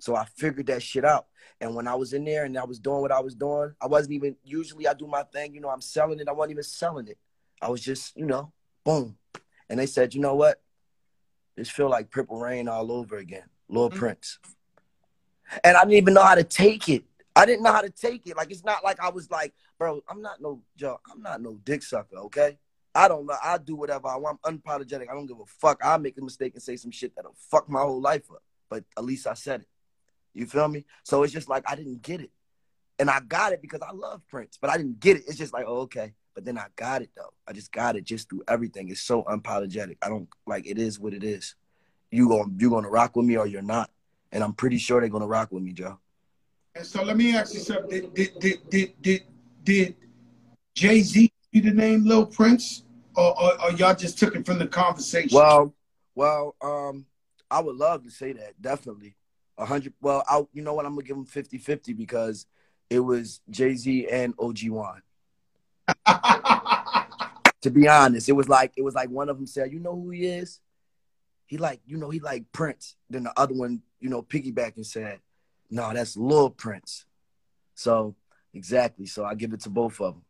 So I figured that shit out. And when I was in there and I was doing what I was doing, I wasn't even usually I do my thing, you know, I'm selling it. I wasn't even selling it. I was just, you know, boom. And they said, you know what? This feel like purple rain all over again. Lil Mhm. Prince. And I didn't even know how to take it. I didn't know how to take it. Like it's not like I was like, bro, I'm not no Joe, I'm not no dick sucker, okay? I don't know. I do whatever I want. I'm unapologetic. I don't give a fuck. I'll make a mistake and say some shit that'll fuck my whole life up. But at least I said it. You feel me? So it's just like I didn't get it. And I got it because I love Prince, but I didn't get it. It's just like, oh, okay. But then I got it though. I just got it just through everything. It's so unapologetic. I don't like it is what it is. You going you gonna rock with me or you're not. And I'm pretty sure they're gonna rock with me, Joe. And so let me ask you something. Did did did did did, did Jay Z you the name Lil Prince, or, or or y'all just took it from the conversation? Well, well, um, I would love to say that, definitely. A hundred well, I you know what, I'm gonna give him 50-50 because it was Jay-Z and OG Juan. <laughs> To be honest, it was like it was like one of them said, "You know who he is?" He like, you know, he like Prince. Then the other one, you know, piggyback and said, "No, that's Lil Prince." So exactly. So I give it to both of them.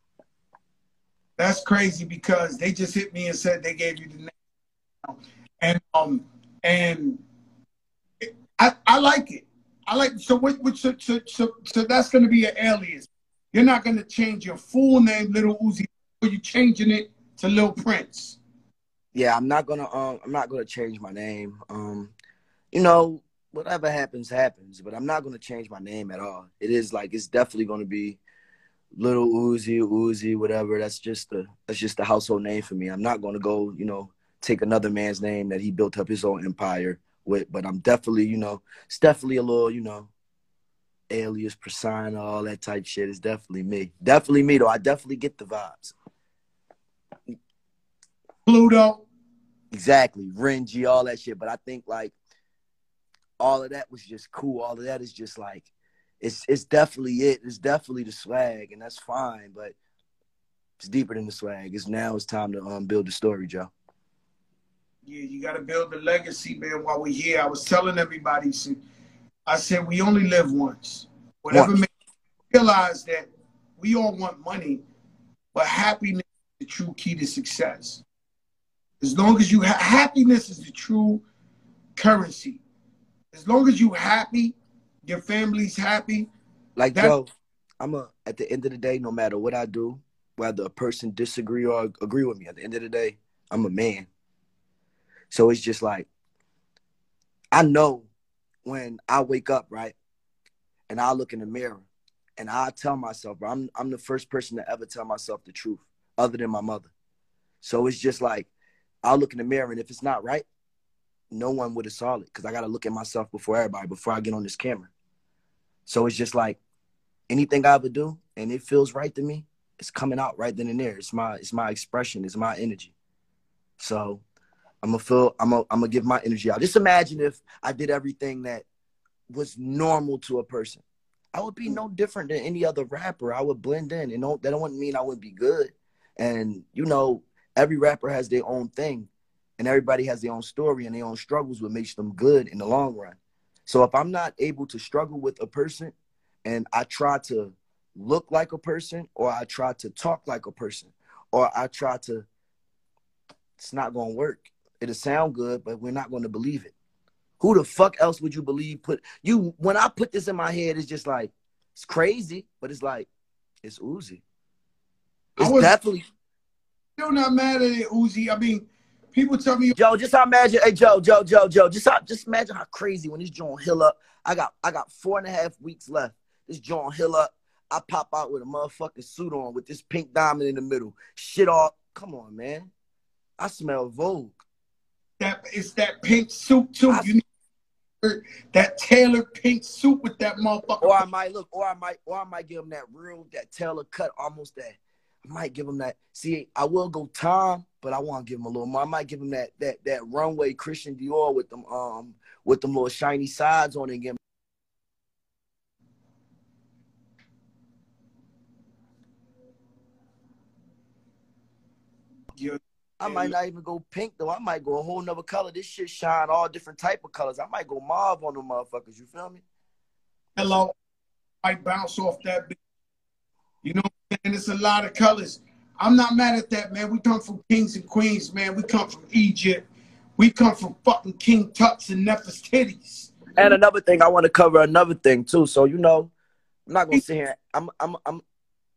That's crazy because they just hit me and said they gave you the name, and um and I I like it. I like so what what so so so, so that's going to be an alias. You're not going to change your full name, Little Uzi. Or you changing it to Lil Prince. yeah, I'm not gonna um I'm not gonna change my name. Um, you know, whatever happens, happens. But I'm not gonna change my name at all. It is like it's definitely gonna be little Uzi, Uzi, whatever. That's just the that's just the household name for me. I'm not gonna go, you know, take another man's name that he built up his own empire with. But I'm definitely, you know, it's definitely a little, you know, alias, persona, all that type shit. It's definitely me. Definitely me though. I definitely get the vibes. Pluto. Exactly. Renji, all that shit. But I think like all of that was just cool. All of that is just like it's it's definitely it. It's definitely the swag, and that's fine, but it's deeper than the swag. It's now it's time to um build the story, Joe. Yeah, you got to build a legacy, man. While we're here, I was telling everybody, I said we only live once. Whatever Once. makes you realize that we all want money, but happiness is the true key to success. As long as you ha- happiness is the true currency. As long as you happy, your family's happy. Like That- Joe, I'm a at the end of the day, no matter what I do, whether a person disagree or agree with me, at the end of the day, I'm a man. So it's just like I know when I wake up, right? And I look in the mirror and I tell myself, bro, I'm I'm the first person to ever tell myself the truth, other than my mother. So it's just like I'll look in the mirror and if it's not right, no one would have saw it because I gotta look at myself before everybody, before I get on this camera. So it's just like anything I ever do and it feels right to me, it's coming out right then and there. It's my it's my expression, it's my energy. So I'm gonna feel I'm gonna I'm gonna give my energy out. Just imagine if I did everything that was normal to a person. I would be no different than any other rapper. I would blend in, and don't, that don't mean I wouldn't be good. And you know, every rapper has their own thing, and everybody has their own story and their own struggles, what makes them good in the long run. So if I'm not able to struggle with a person, and I try to look like a person, or I try to talk like a person, or I try to, it's not gonna work. It'll sound good, but we're not gonna believe it. Who the fuck else would you believe put you when I put this in my head, it's just like it's crazy, but it's like it's Uzi. It's was- definitely Still not mad at it, Uzi. I mean, people tell me Joe, just imagine, hey Joe, Joe, Joe, Joe, just just imagine how crazy when this joint hill up. I got I got four and a half weeks left. This joint hill up. I pop out with a motherfucking suit on with this pink diamond in the middle. Shit all come on, man. I smell Vogue. That it's that pink suit too. I- You need that tailored pink suit with that motherfucker. Or I might look, or I might, or I might give him that real, that tailor cut, almost that. I might give him that. See, I will go Tom, but I want to give him a little more. I might give him that that that runway Christian Dior with them um with them little shiny sides on it and give him Yeah. I might not even go pink though. I might go a whole nother color. This shit shine all different type of colors. I might go mauve on them motherfuckers. You feel me? Hello, might bounce off that. bitch. You know, and it's a lot of colors. I'm not mad at that, man. We come from kings and queens, man. We come from Egypt. We come from fucking King Tuts and Nefertiti's. And another thing, I want to cover another thing too. So you know, I'm not gonna sit here. I'm I'm I'm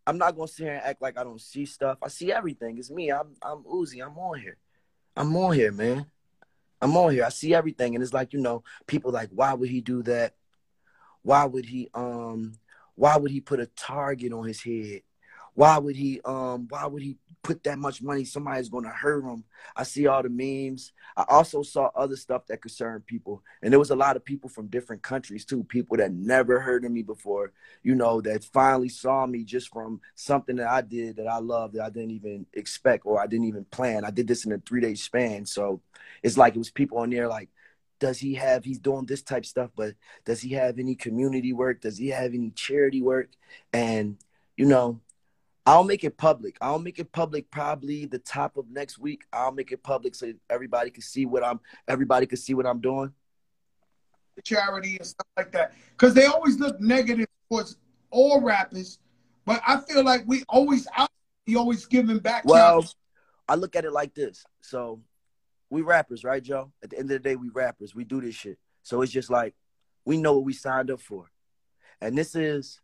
I'm not gonna sit here and act like I don't see stuff. I see everything. It's me. I'm I'm Uzi. I'm on here. I'm on here, man. I'm on here. I see everything, and it's like you know, people like, why would he do that? Why would he um? Why would he put a target on his head? Why would he um? Why would he put that much money? Somebody's gonna hurt him. I see all the memes. I also saw other stuff that concerned people, and there was a lot of people from different countries too. People that never heard of me before, you know, that finally saw me just from something that I did that I love that I didn't even expect or I didn't even plan. I did this in a three day span, so it's like it was people on there like. Does he have? He's doing this type stuff, but does he have any community work? Does he have any charity work? And you know, I'll make it public. I'll make it public probably the top of next week. I'll make it public so everybody can see what I'm everybody can see what I'm doing. charity and stuff like that. Because they always look negative towards all rappers, but I feel like we always out. You always giving back. Well, I look at it like this. So we rappers, right, Joe? At the end of the day, we rappers. We do this shit. So it's just like we know what we signed up for. And this is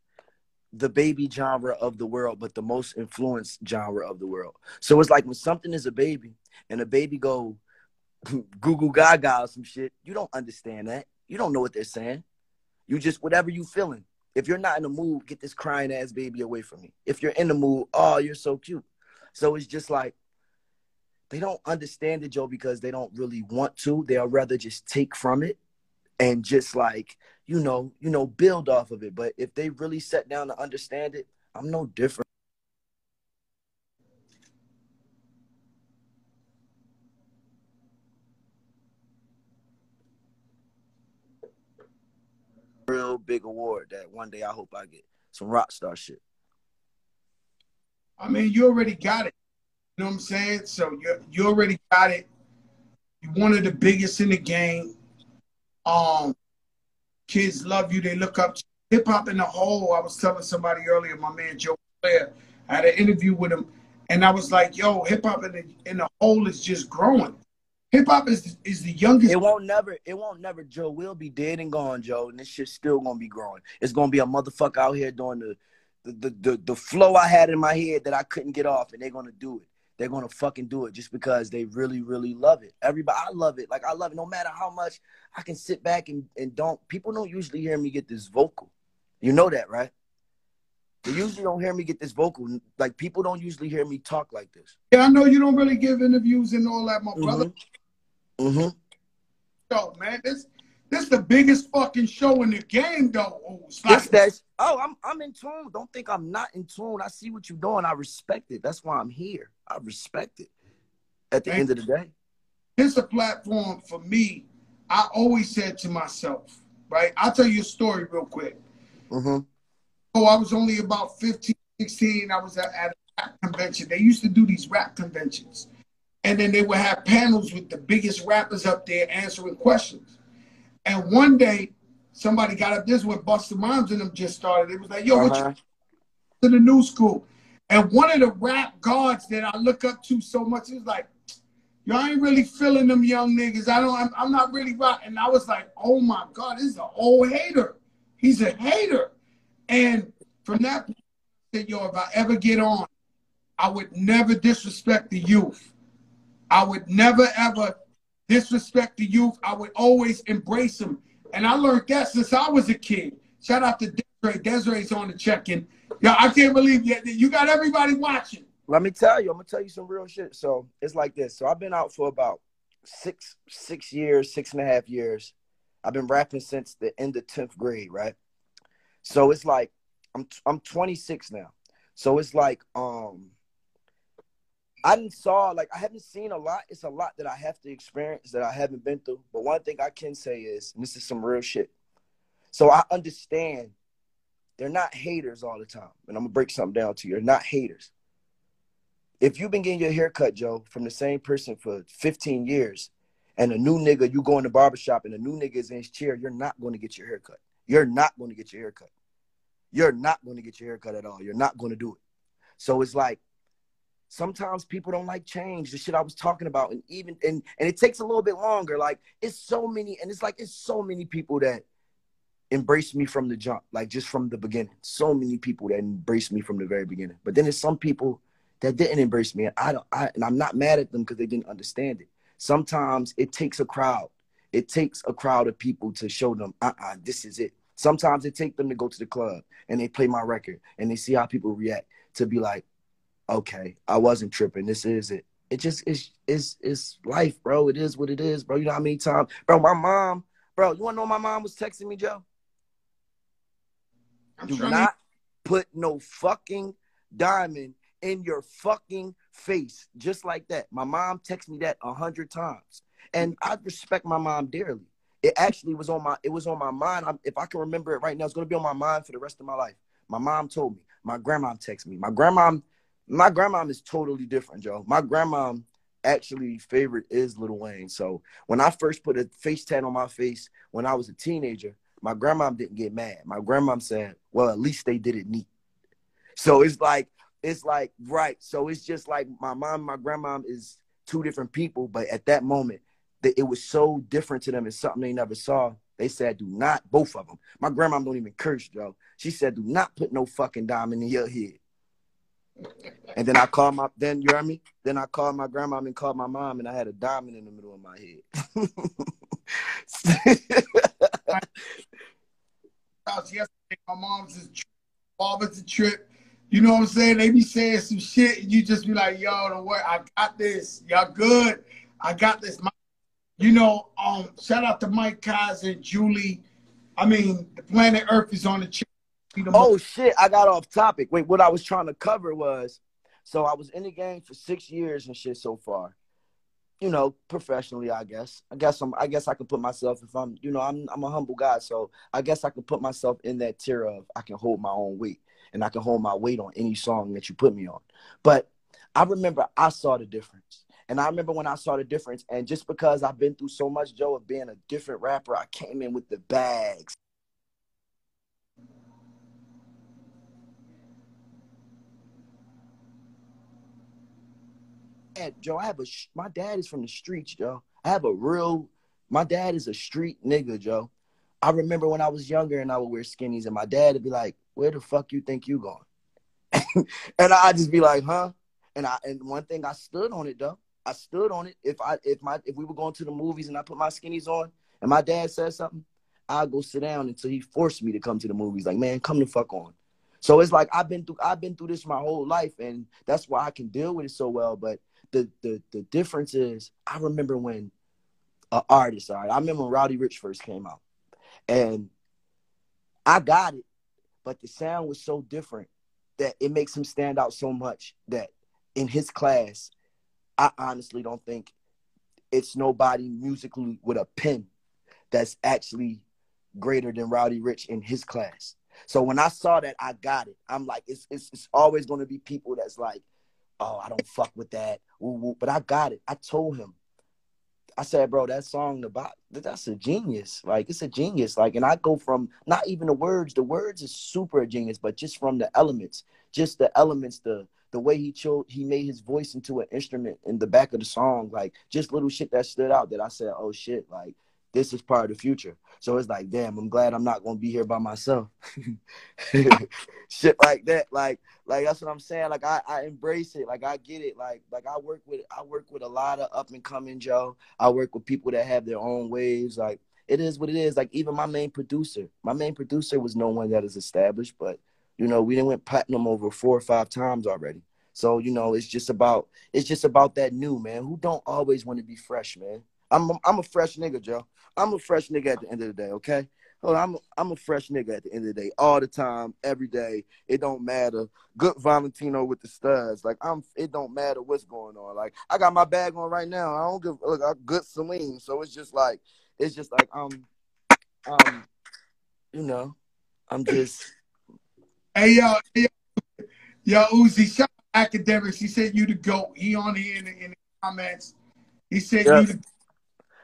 the baby genre of the world, but the most influenced genre of the world. So it's like when something is a baby and a baby go <laughs> goo goo gaga or some shit, you don't understand that. You don't know what they're saying. You just whatever you feeling. If you're not in the mood, get this crying ass baby away from me. If you're in the mood, oh, you're so cute. So it's just like they don't understand it, Joe, because they don't really want to. They'll rather just take from it and just like, you know, you know, build off of it. But if they really sat down to understand it, I'm no different. Real big award that one day I hope I get. Some rock star shit. I mean, you already got it. You know what I'm saying? So you you already got it. You're one of the biggest in the game. Um, kids love you. They look up to hip hop in the whole. I was telling somebody earlier, my man Joe Blair. I had an interview with him, and I was like, "Yo, hip hop in the in the whole is just growing. Hip hop is is the youngest. It won't never, it won't never, Joe. We'll be dead and gone, Joe, and this shit's still gonna be growing. It's gonna be a motherfucker out here doing the the, the, the, the flow I had in my head that I couldn't get off, and they're gonna do it. They're gonna fucking do it just because they really, really love it. Everybody, I love it. Like I love it. No matter how much I can sit back and, and don't. People don't usually hear me get this vocal. You know that, right? They usually don't hear me get this vocal. Like people don't usually hear me talk like this. Yeah, I know you don't really give interviews and all that, my brother. Mm-hmm. Yo, man, this this the biggest fucking show in the game, though. Oh, it's like- that's oh, I'm I'm in tune. Don't think I'm not in tune. I see what you're doing. I respect it. That's why I'm here. I respect it. At the Thank end of the day. here's a platform for me. I always said to myself, right? I'll tell you a story real quick. Mm-hmm. Oh, I was only about 15, 16. I was at, at a rap convention. They used to do these rap conventions. And then they would have panels with the biggest rappers up there answering questions. And one day, somebody got up. This is when Busta Rhymes and them just started. It was like, yo, what you Uh-huh. to the new school. And one of the rap guards that I look up to so much is like, I ain't really feeling them young niggas. I don't, I'm, I'm not really rock. And I was like, oh my God, this is an old hater. He's a hater. And from that point, said, yo, if I ever get on, I would never disrespect the youth. I would never ever disrespect the youth. I would always embrace them. And I learned that since I was a kid. Shout out to Desiree. Desiree's on the check-in. Yeah, I can't believe you. You got everybody watching. Let me tell you, I'm gonna tell you some real shit. So it's like this. So I've been out for about six six years, six and a half years. I've been rapping since the end of tenth grade, right? So it's like I'm I'm 26 now. So it's like um I didn't saw like I haven't seen a lot. It's a lot that I have to experience that I haven't been through. But one thing I can say is, and this is some real shit. So I understand they're not haters all the time. And I'm gonna break something down to you. They're not haters if you've been getting your hair cut, Joe, from the same person for 15 years, and a new nigga, you go in the barbershop and a new nigga is in his chair, you're not to get your hair cut. You're not to get your hair cut. You're not to get your hair cut at all. You're not to do it. So it's like sometimes people don't like change, the shit I was talking about, and even and and it takes a little bit longer. Like it's so many, and it's like it's so many people that embrace me from the jump, like just from the beginning. So many people that embrace me from the very beginning. But then there's some people that didn't embrace me. And I don't I and I'm not mad at them because they didn't understand it. Sometimes it takes a crowd. It takes a crowd of people to show them, uh-uh, this is it. Sometimes it takes them to go to the club and they play my record and they see how people react to be like, okay, I wasn't tripping. This is it. It just is it's is life, bro. It is what it is, bro. You know how many times, bro? My mom, bro. You wanna know my mom was texting me, Joe? I'm Do not put no fucking diamond in your fucking face, just like that. My mom texted me that a hundred times, and I respect my mom dearly. It actually was on my it was on my mind. I'm, if I can remember it right now, it's gonna be on my mind for the rest of my life. My mom told me. My grandma texted me. My grandma, my grandma is totally different, Joe. My grandma actually favorite is Little Wayne. So when I first put a face tat on my face when I was a teenager, my grandma didn't get mad. My grandma said, "Well, at least they did it neat." So it's like it's like right. So it's just like my mom, my grandma is two different people, but at that moment, that it was so different to them. It's something they never saw. They said, "Do not." Both of them. My grandma don't even curse, Joe. She said, "Do not put no fucking diamond in your head." And then I called my then you heard me. Then I called my grandma and called my mom, and I had a diamond in the middle of my head. <laughs> <laughs> My mom's a trip. Father's a trip. You know what I'm saying? They be saying some shit, and you just be like, "Yo, don't worry, I got this. Y'all good? I got this." My- You know, um, shout out to Mike Kaiser and Julie. I mean, the planet Earth is on the chip. Oh shit, I got off topic. Wait, what I was trying to cover was so I was in the game for six years and shit so far. You know, professionally, I guess. I guess I'm I guess I can put myself if I'm you know, I'm I'm a humble guy, so I guess I can put myself in that tier of I can hold my own weight and I can hold my weight on any song that you put me on. But I remember I saw the difference. And I remember when I saw the difference, and just because I've been through so much, Joe, of being a different rapper, I came in with the bags. Dad, Joe, I have a. My dad is from the streets, Joe. I have a real. My dad is a street nigga, Joe. I remember when I was younger and I would wear skinnies, and my dad would be like, "Where the fuck you think you going?" <laughs> and I'd just be like, "Huh?" And I and one thing I stood on it though. I stood on it. If I if my if we were going to the movies and I put my skinnies on and my dad said something, I'll go sit down until he forced me to come to the movies. Like, man, come the fuck on. So it's like I've been through I've been through this my whole life, and that's why I can deal with it so well. But the the the difference is I remember when an artist, all right, I remember when Roddy Ricch first came out. And I got it, but the sound was so different that it makes him stand out so much that in his class, I honestly don't think it's nobody musically with a pen that's actually greater than Roddy Ricch in his class. So when I saw that, I got it. I'm like, it's it's, it's always going to be people that's like, oh, I don't fuck with that. But I got it. I told him. I said, bro, that song, the bo- that's a genius. Like, it's a genius. Like, and I go from not even the words. The words is super genius, but just from the elements, just the elements, the the way he chose, he made his voice into an instrument in the back of the song. Like, just little shit that stood out that I said, oh shit, like this is part of the future. So it's like, damn, I'm glad I'm not gonna be here by myself. <laughs> Shit like that. Like, like that's what I'm saying. Like I, I embrace it. Like I get it. Like, like I work with I work with a lot of up and coming Joe. I work with people that have their own waves. Like it is what it is. Like even my main producer, my main producer was no one that is established, but you know, we didn't went platinum over four or five times already. So, you know, it's just about it's just about that new man who don't always want to be fresh, man. I'm a, I'm a fresh nigga, Joe. I'm a fresh nigga at the end of the day, okay? Hold on, I'm a, I'm a fresh nigga at the end of the day, all the time, every day. It don't matter. Good Valentino with the studs. Like I'm, it don't matter what's going on. Like I got my bag on right now. I don't give look. I good Celine, so it's just like it's just like um um you know I'm just <coughs> Hey yo, yo, yo, Uzi, shout out Akademiks. He said you the goat. He on here in the, in the comments. He said Yeah. you the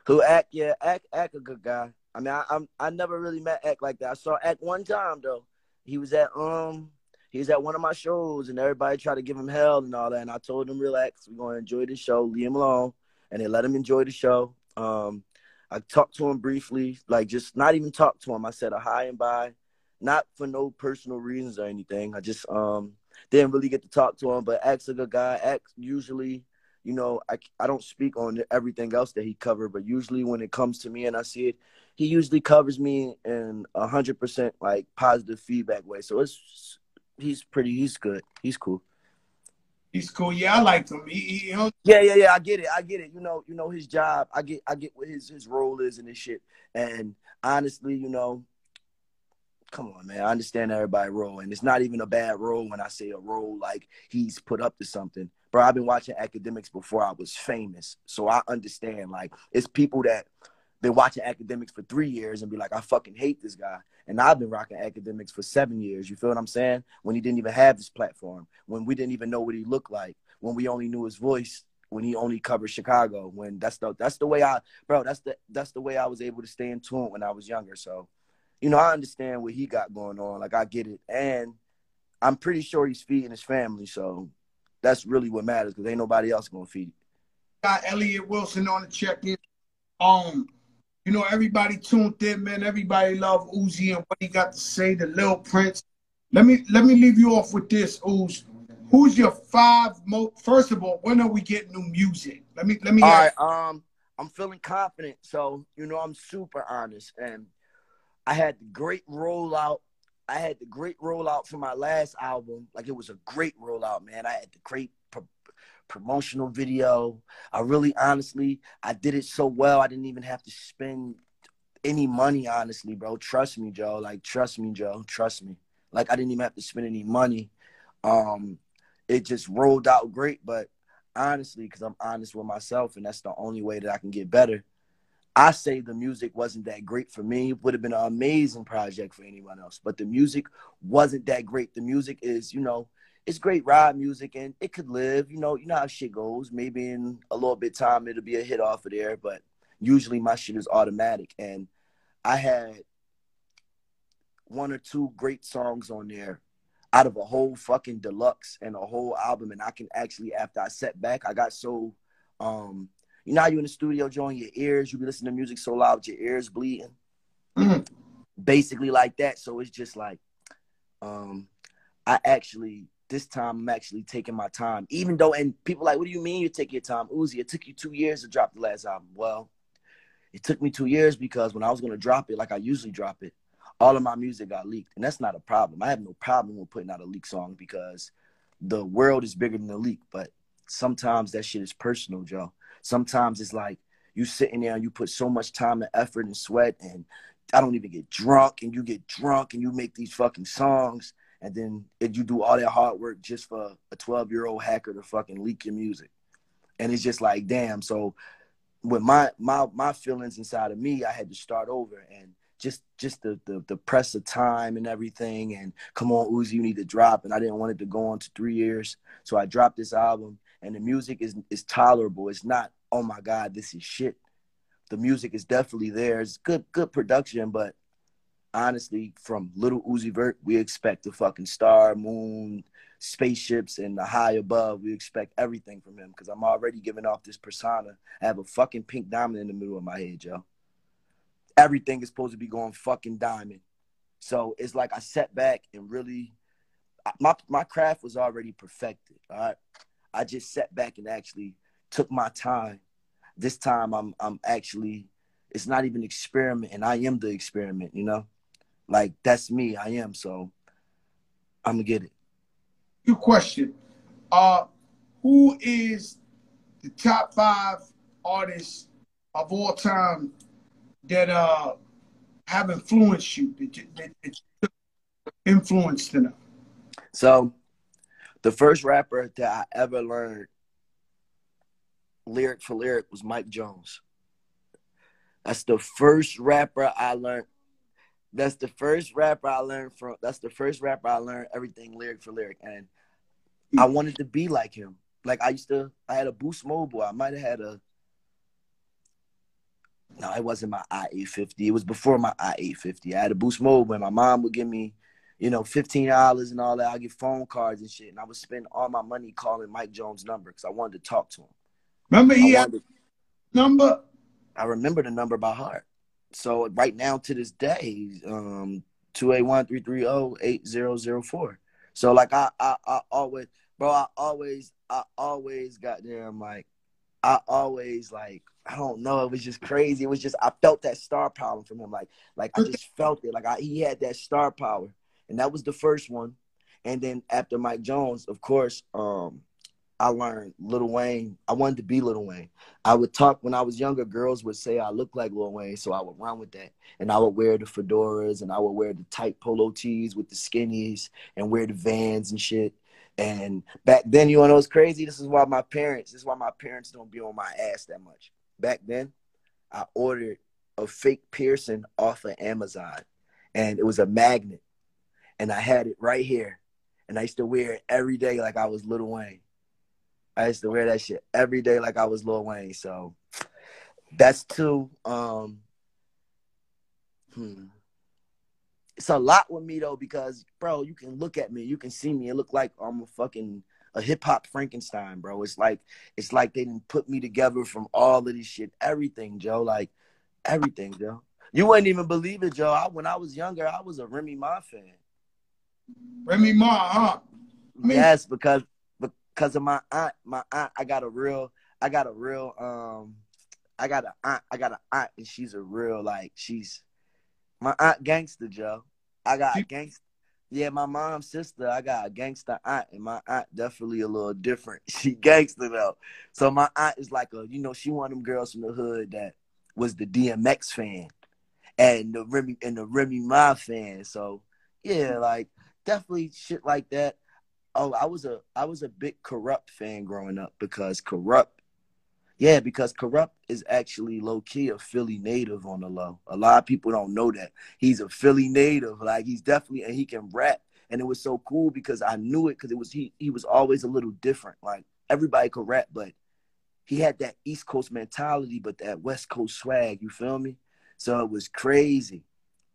who act yeah act act a good guy. I mean I I'm I never really met act like that. I saw act one time though. He was at um he was at one of my shows and everybody tried to give him hell and all that. And I told him relax, we're gonna enjoy the show, leave him alone, and they let him enjoy the show. Um I talked to him briefly, like just not even talk to him. I said a hi and bye, not for no personal reasons or anything. I just um didn't really get to talk to him, but Act's a good guy. Act usually, you know, I, I don't speak on everything else that he covered, but usually when it comes to me and I see it, he usually covers me in a hundred percent like positive feedback way. So it's he's pretty, he's good, he's cool. he's cool. Yeah, I like him. He, he Yeah, yeah, yeah. I get it. I get it. You know, you know his job. I get, I get what his his role is and his shit. And honestly, you know, come on, man. I understand everybody role, and it's not even a bad role when I say a role like he's put up to something. Bro, I've been watching Akademiks before I was famous, so I understand. Like, it's people that been watching Akademiks for three years and be like, I fucking hate this guy. And I've been rocking Akademiks for seven years. You feel what I'm saying? When he didn't even have this platform, when we didn't even know what he looked like, when we only knew his voice, when he only covered Chicago. When that's the that's the way I, bro. That's the that's the way I was able to stay in tune when I was younger. So, you know, I understand what he got going on. Like I get it, and I'm pretty sure he's feeding his family. So that's really what matters because ain't nobody else gonna feed. got Elliott Wilson on the check in. Um, you know, everybody tuned in, man. Everybody love Uzi and what he got to say, the Lil Prince. Let me let me leave you off with this, Uz. Who's your five most first of all, when are we getting new music? Let me let me All ask right, um, I'm feeling confident, so you know I'm super honest, and I had the great rollout. I had the great rollout for my last album. Like it was a great rollout, man. I had the great pro- promotional video. I really, honestly, I did it so well. I didn't even have to spend any money, honestly, bro. Trust me, Joe. Like, trust me, Joe. Trust me. Like, I didn't even have to spend any money. Um, it just rolled out great, but honestly, because I'm honest with myself, and that's the only way that I can get better. I say the music wasn't that great for me. It would have been an amazing project for anyone else, but the music wasn't that great. The music is, you know, it's great ride music and it could live. You know, you know how shit goes. Maybe in a little bit time it'll be a hit off of there, but usually my shit is automatic. And I had one or two great songs on there out of a whole fucking deluxe and a whole album. And I can actually, after I set back, I got so, um, you know how you in the studio, Joe, your ears, you be listening to music so loud, your ears bleeding. Mhm. Basically like that. So it's just like, um, I actually this time I'm actually taking my time. Even though, and people like, what do you mean you take your time? Uzi, it took you two years to drop the last album. Well, it took me two years because when I was gonna drop it, like I usually drop it, all of my music got leaked. And that's not a problem. I have no problem with putting out a leak song because the world is bigger than the leak. But sometimes that shit is personal, Joe. Sometimes it's like you sitting there and you put so much time and effort and sweat and I don't even get drunk and you get drunk and you make these fucking songs and then you do all that hard work just for a 12 year old hacker to fucking leak your music. And it's just like, damn. So with my my my feelings inside of me, I had to start over and just just the the, the press of time and everything and come on Uzi, you need to drop. And I didn't want it to go on to three years. So I dropped this album and the music is is tolerable. It's not, oh my God, this is shit. The music is definitely there. It's good good production, but honestly, from Little Uzi Vert, we expect the fucking star, moon, spaceships, and the high above. We expect everything from him because I'm already giving off this persona. I have a fucking pink diamond in the middle of my head, yo. Everything is supposed to be going fucking diamond. So it's like I sat back and really, my my craft was already perfected. All right, I just sat back and actually took my time. This time I'm I'm actually it's not even experiment and I am the experiment, you know? Like that's me, I am, so I'm gonna get it. Good question. Uh, who is the top five artists of all time that uh have influenced you? That, that, that you took influence to them? So the first rapper that I ever learned lyric for lyric was Mike Jones. That's the first rapper I learned. That's the first rapper I learned from. That's the first rapper I learned everything lyric for lyric, and I wanted to be like him. Like I used to. I had a Boost Mobile. I might have had a. No, it wasn't my i eight fifty. It was before my i eight fifty. I had a Boost Mobile, and my mom would give me, you know, fifteen dollars and all that. I get phone cards and shit, and I would spend all my money calling Mike Jones' number because I wanted to talk to him. Remember he had number? I remember the number by heart. So right now to this day, um, two eight one three three zero eight zero zero four. So like I, I I always, bro, I always I always got there. I'm like, I always like I don't know. It was just crazy. It was just I felt that star power from him. Like like I just felt it. Like I, he had that star power, and that was the first one. And then after Mike Jones, of course, um, I learned Little Wayne. I wanted to be Little Wayne. I would talk when I was younger. Girls would say I look like Lil Wayne, so I would run with that. And I would wear the fedoras, and I would wear the tight polo tees with the skinnies, and wear the Vans and shit. And back then, you know it was crazy? This is why my parents. This is why my parents don't be on my ass that much. Back then, I ordered a fake piercing off of Amazon, and it was a magnet, and I had it right here, and I used to wear it every day like I was Little Wayne. I used to wear that shit every day like I was Lil Wayne. So that's two. Um, hmm. It's a lot with me though because, bro, you can look at me, you can see me, it look like I'm a fucking a hip hop Frankenstein, bro. It's like it's like they didn't put me together from all of this shit, everything, Joe. Like everything, Joe. You wouldn't even believe it, Joe. I, when I was younger, I was a Remy Ma fan. Remy Ma, huh? I mean- yes, because because of my aunt. My aunt, I got a real, I got a real, um, I got a aunt, I got an aunt, and she's a real like she's my aunt gangster, Joe. I got a gangster. Yeah, my mom's sister, I got a gangster aunt, and my aunt definitely a little different. <laughs> She gangster though. So my aunt is like a, you know, she one of them girls from the hood that was the DMX fan and the Remy and the Remy Ma fan. So yeah, like definitely shit like that. Oh, I was a I was a big Kurupt fan growing up because Kurupt, yeah, because Kurupt is actually low key a Philly native on the low. A lot of people don't know that he's a Philly native. Like he's definitely and he can rap and it was so cool because I knew it because it was he he was always a little different. Like everybody could rap, but he had that East Coast mentality, but that West Coast swag. You feel me? So it was crazy.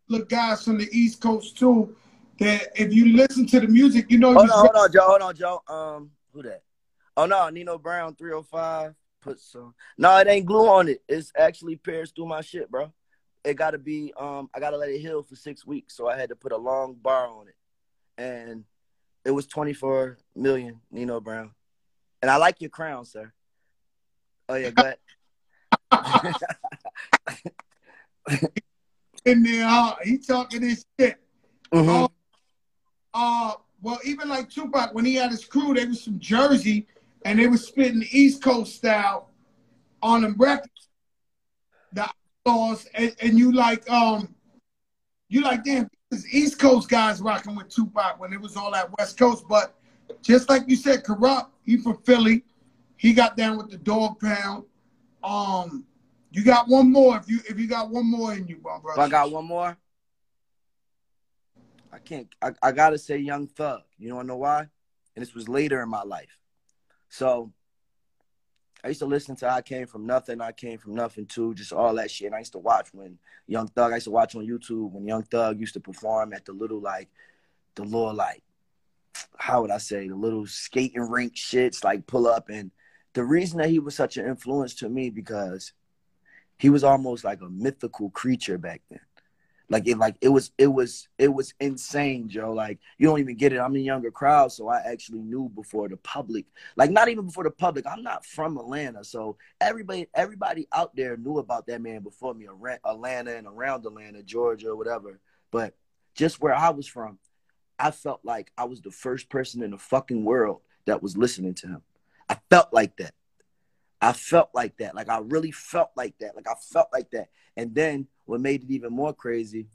Look, guys from the East Coast too. That if you listen to the music, you know. Hold on, hold on, Joe. Hold on, Joe. Um, who that? Oh no, Nino Brown, three hundred five. Put some. No, it ain't glue on it. It's actually Paris through my shit, bro. It got to be. Um, I gotta let it heal for six weeks, so I had to put a long bar on it, and it was twenty four million. Nino Brown, and I like your crown, sir. Oh yeah, go ahead. <laughs> in there. Uh, he talking this shit. Mhm. Uh, uh, well, even like Tupac, when he had his crew, they was from Jersey, and they was spitting East Coast style on them records. The Outlawz, and, and you like, um, you like, damn, East Coast guys rocking with Tupac when it was all that West Coast. But just like you said, Kurupt. He from Philly. He got down with the Dog Pound. Um, you got one more. If you if you got one more in you, my brother. I got one more, I can't. I, I gotta say Young Thug. You wanna know why? And this was later in my life. So I used to listen to I Came From Nothing, I Came From Nothing too, just all that shit. And I used to watch when Young Thug, I used to watch on YouTube when Young Thug used to perform at the little like the little like how would I say, the little skating rink shits, like pull up. And the reason that he was such an influence to me because he was almost like a mythical creature back then. Like it, like it was, it was, it was insane, Joe. Like you don't even get it. I'm in younger crowd, so I actually knew before the public. Like not even before the public. I'm not from Atlanta, so everybody, everybody out there knew about that man before me. Atlanta and around Atlanta, Georgia, whatever. But just where I was from, I felt like I was the first person in the fucking world that was listening to him. I felt like that. I felt like that. Like I really felt like that. Like I felt like that. And then what made it even more crazy,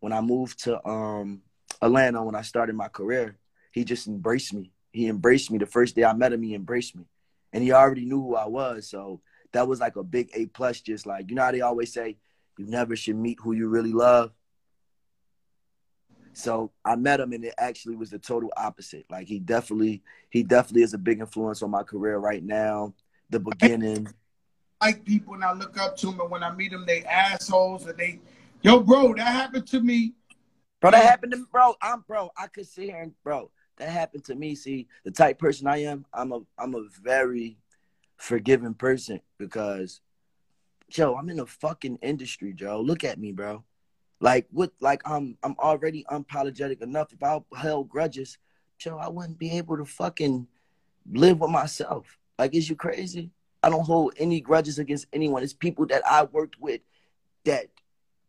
when I moved to um Atlanta when I started my career, he just embraced me. He embraced me the first day I met him. He embraced me, and he already knew who I was. So that was like a big A plus. Just like you know how they always say, you never should meet who you really love. So I met him, and it actually was the total opposite. Like he definitely, he definitely is a big influence on my career right now. The beginning. Like people and I look up to them, and when I meet them, they assholes and they, yo, bro, that happened to me. Bro, that happened to me, bro. I'm bro. I could sit here and bro, that happened to me. See, the type person I am, I'm a I'm a very forgiving person because Joe, I'm in the fucking industry, Joe. Look at me, bro. Like what like I'm I'm already unapologetic enough. If I held grudges, Joe, I wouldn't be able to fucking live with myself. Like, is you crazy? I don't hold any grudges against anyone. It's people that I worked with that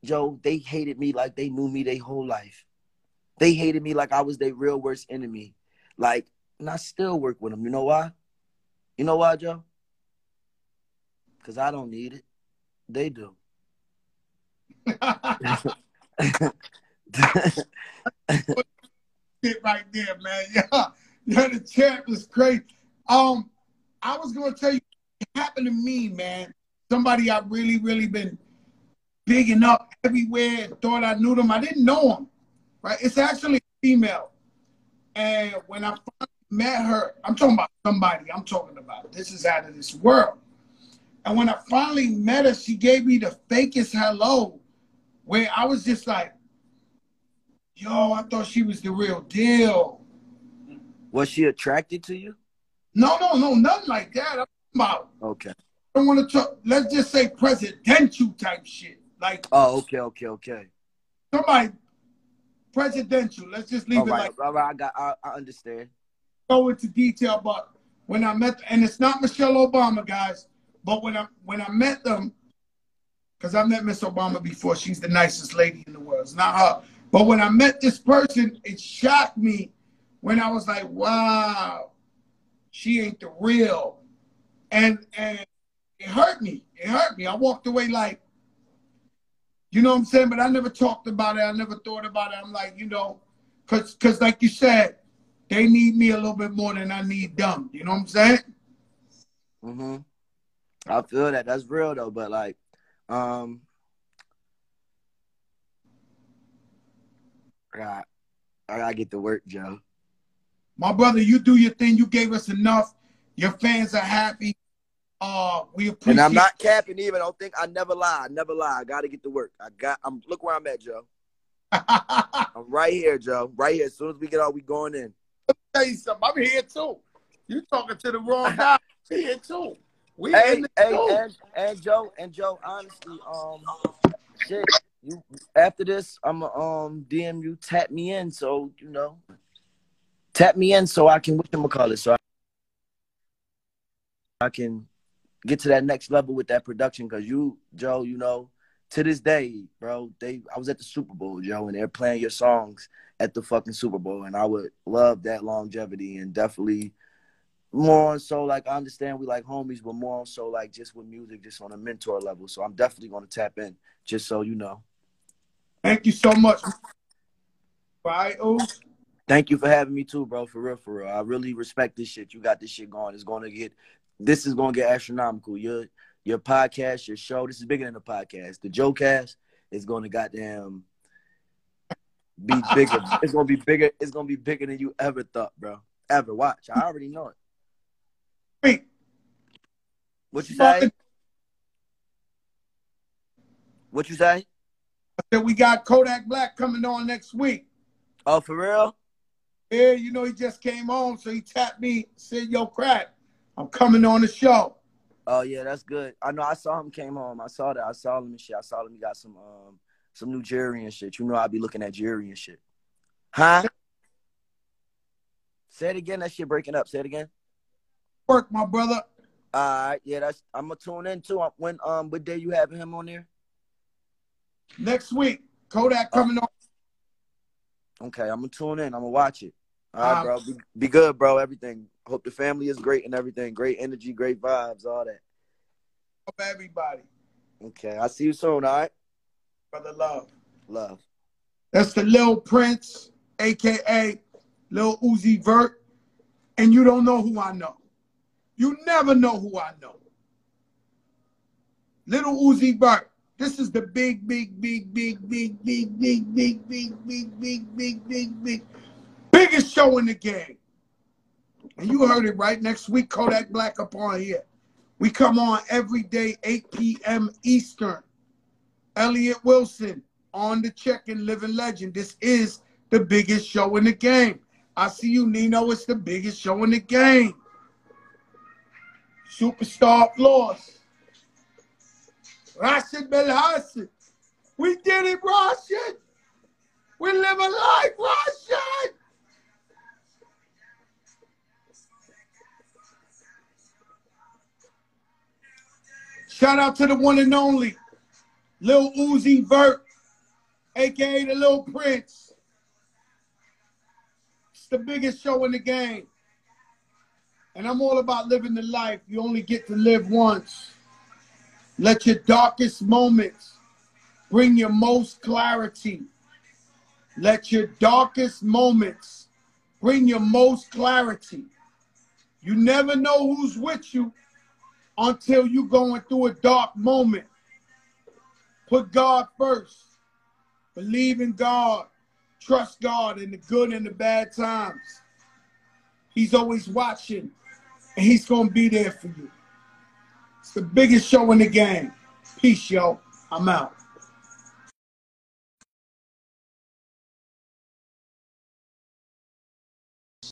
Joe, they hated me like they knew me their whole life. They hated me like I was their real worst enemy. Like, and I still work with them. You know why? You know why, Joe? Because I don't need it. They do. <laughs> Right there, man. <laughs> Yeah, yeah, the champ is crazy. Um, I was gonna tell you, happened to me, man. Somebody I've really, really been bigging up everywhere and thought I knew them. I didn't know them, right? It's actually female. And when I finally met her, I'm talking about somebody I'm talking about. This is out of this world. And when I finally met her, she gave me the fakest hello, where I was just like, yo, I thought she was the real deal. Was she attracted to you? No, no, no, nothing like that. I'm about, Okay. I don't want to talk, let's just say presidential type shit. Like Oh, okay, okay, okay. somebody presidential. Let's just leave All it right, like all right. I got. I, I understand. go into detail, but when I met, and it's not Michelle Obama, guys, but when I when I met them, because I met Miss Obama before, she's the nicest lady in the world. It's not her, but when I met this person, it shocked me when I was like, wow, she ain't the real, and and it hurt me. It hurt me. I walked away like. You know what I'm saying? But I never talked about it. I never thought about it. I'm like, you know, cause, cause like you said, they need me a little bit more than I need them. You know what I'm saying? hmm I feel that. That's real though. But like, um, God, I gotta get to work, Joe. My brother, you do your thing. You gave us enough. Your fans are happy. Uh, we appreciate. And I'm not capping either. Don't think I never lie. I never lie. I gotta get to work. I got. I'm look where I'm at, Joe. <laughs> I'm right here, Joe. Right here. As soon as we get out, we going in. Let me tell you something. I'm here too. You talking to the wrong guy. <laughs> I'm here too. We Hey, in the hey, and and Joe, and Joe. Honestly, um, shit. You after this, I'm going um DM you, tap me in, so you know, tap me in, so I can what you call it, so I, can get to that next level with that production. Cause you, Joe, you know, to this day, bro, they I was at the Super Bowl, Joe, and they're playing your songs at the fucking Super Bowl, and I would love that longevity and definitely more on so like I understand we like homies, but more on so like just with music, just on a mentor level. So I'm definitely gonna tap in, just so you know. Thank you so much. Ooze? Thank you for having me too, bro. For real, for real. I really respect this shit. You got this shit going. It's gonna get this is gonna get astronomical. Your your podcast, your show, this is bigger than a podcast. The Joe Cast is gonna goddamn be bigger. <laughs> it's gonna be bigger. It's gonna be bigger than you ever thought, bro. Ever. Watch. I already know it. Wait, What you say? What you say? that we got Kodak Black coming on next week. Oh, for real? Yeah, you know he just came on, so he tapped me, said, "Yo, crack, I'm coming on the show." Oh yeah, that's good. I know I saw him came home. I saw that. I saw him and shit. I saw him. He got some um some new jewelry and shit. You know I'd be looking at jewelry and shit. Huh? Say it again. That shit breaking up. Say it again. Work, my brother. All right. Yeah, that's. I'm gonna tune in too. When um, what day you having him on there? Next week, Kodak coming on. Okay, I'm gonna tune in. I'm gonna watch it. All right, Um, bro. Be, be good, bro. Everything. Hope the family is great and everything. Great energy, great vibes, all that. Of everybody, Okay, I see you soon. All right. brother, love. Love. That's the Lil Prince, aka Lil Uzi Vert, and you don't know who I know. You never know who I know. Little Uzi Vert. This is the big, big, big, big, big, big, big, big, big, big, big, big, big, big, biggest show in the game. And you heard it right next week, Kodak Black up on here. We come on every day, 8 p.m. Eastern. Elliott Wilson on the check and living legend. This is the biggest show in the game. I see you, Nino. It's the biggest show in the game. Superstar Floss. Rashid Belhassan. We did it, Rashid. We live a life, Rashid. Shout out to the one and only Lil Uzi Vert, aka the Lil Prince. It's the biggest show in the game. And I'm all about living the life you only get to live once. Let your darkest moments bring your most clarity. Let your darkest moments bring your most clarity. You never know who's with you until you're going through a dark moment. Put God first. Believe in God. Trust God in the good and the bad times. He's always watching, and He's going to be there for you. It's the biggest show in the game. Peace, yo. I'm out.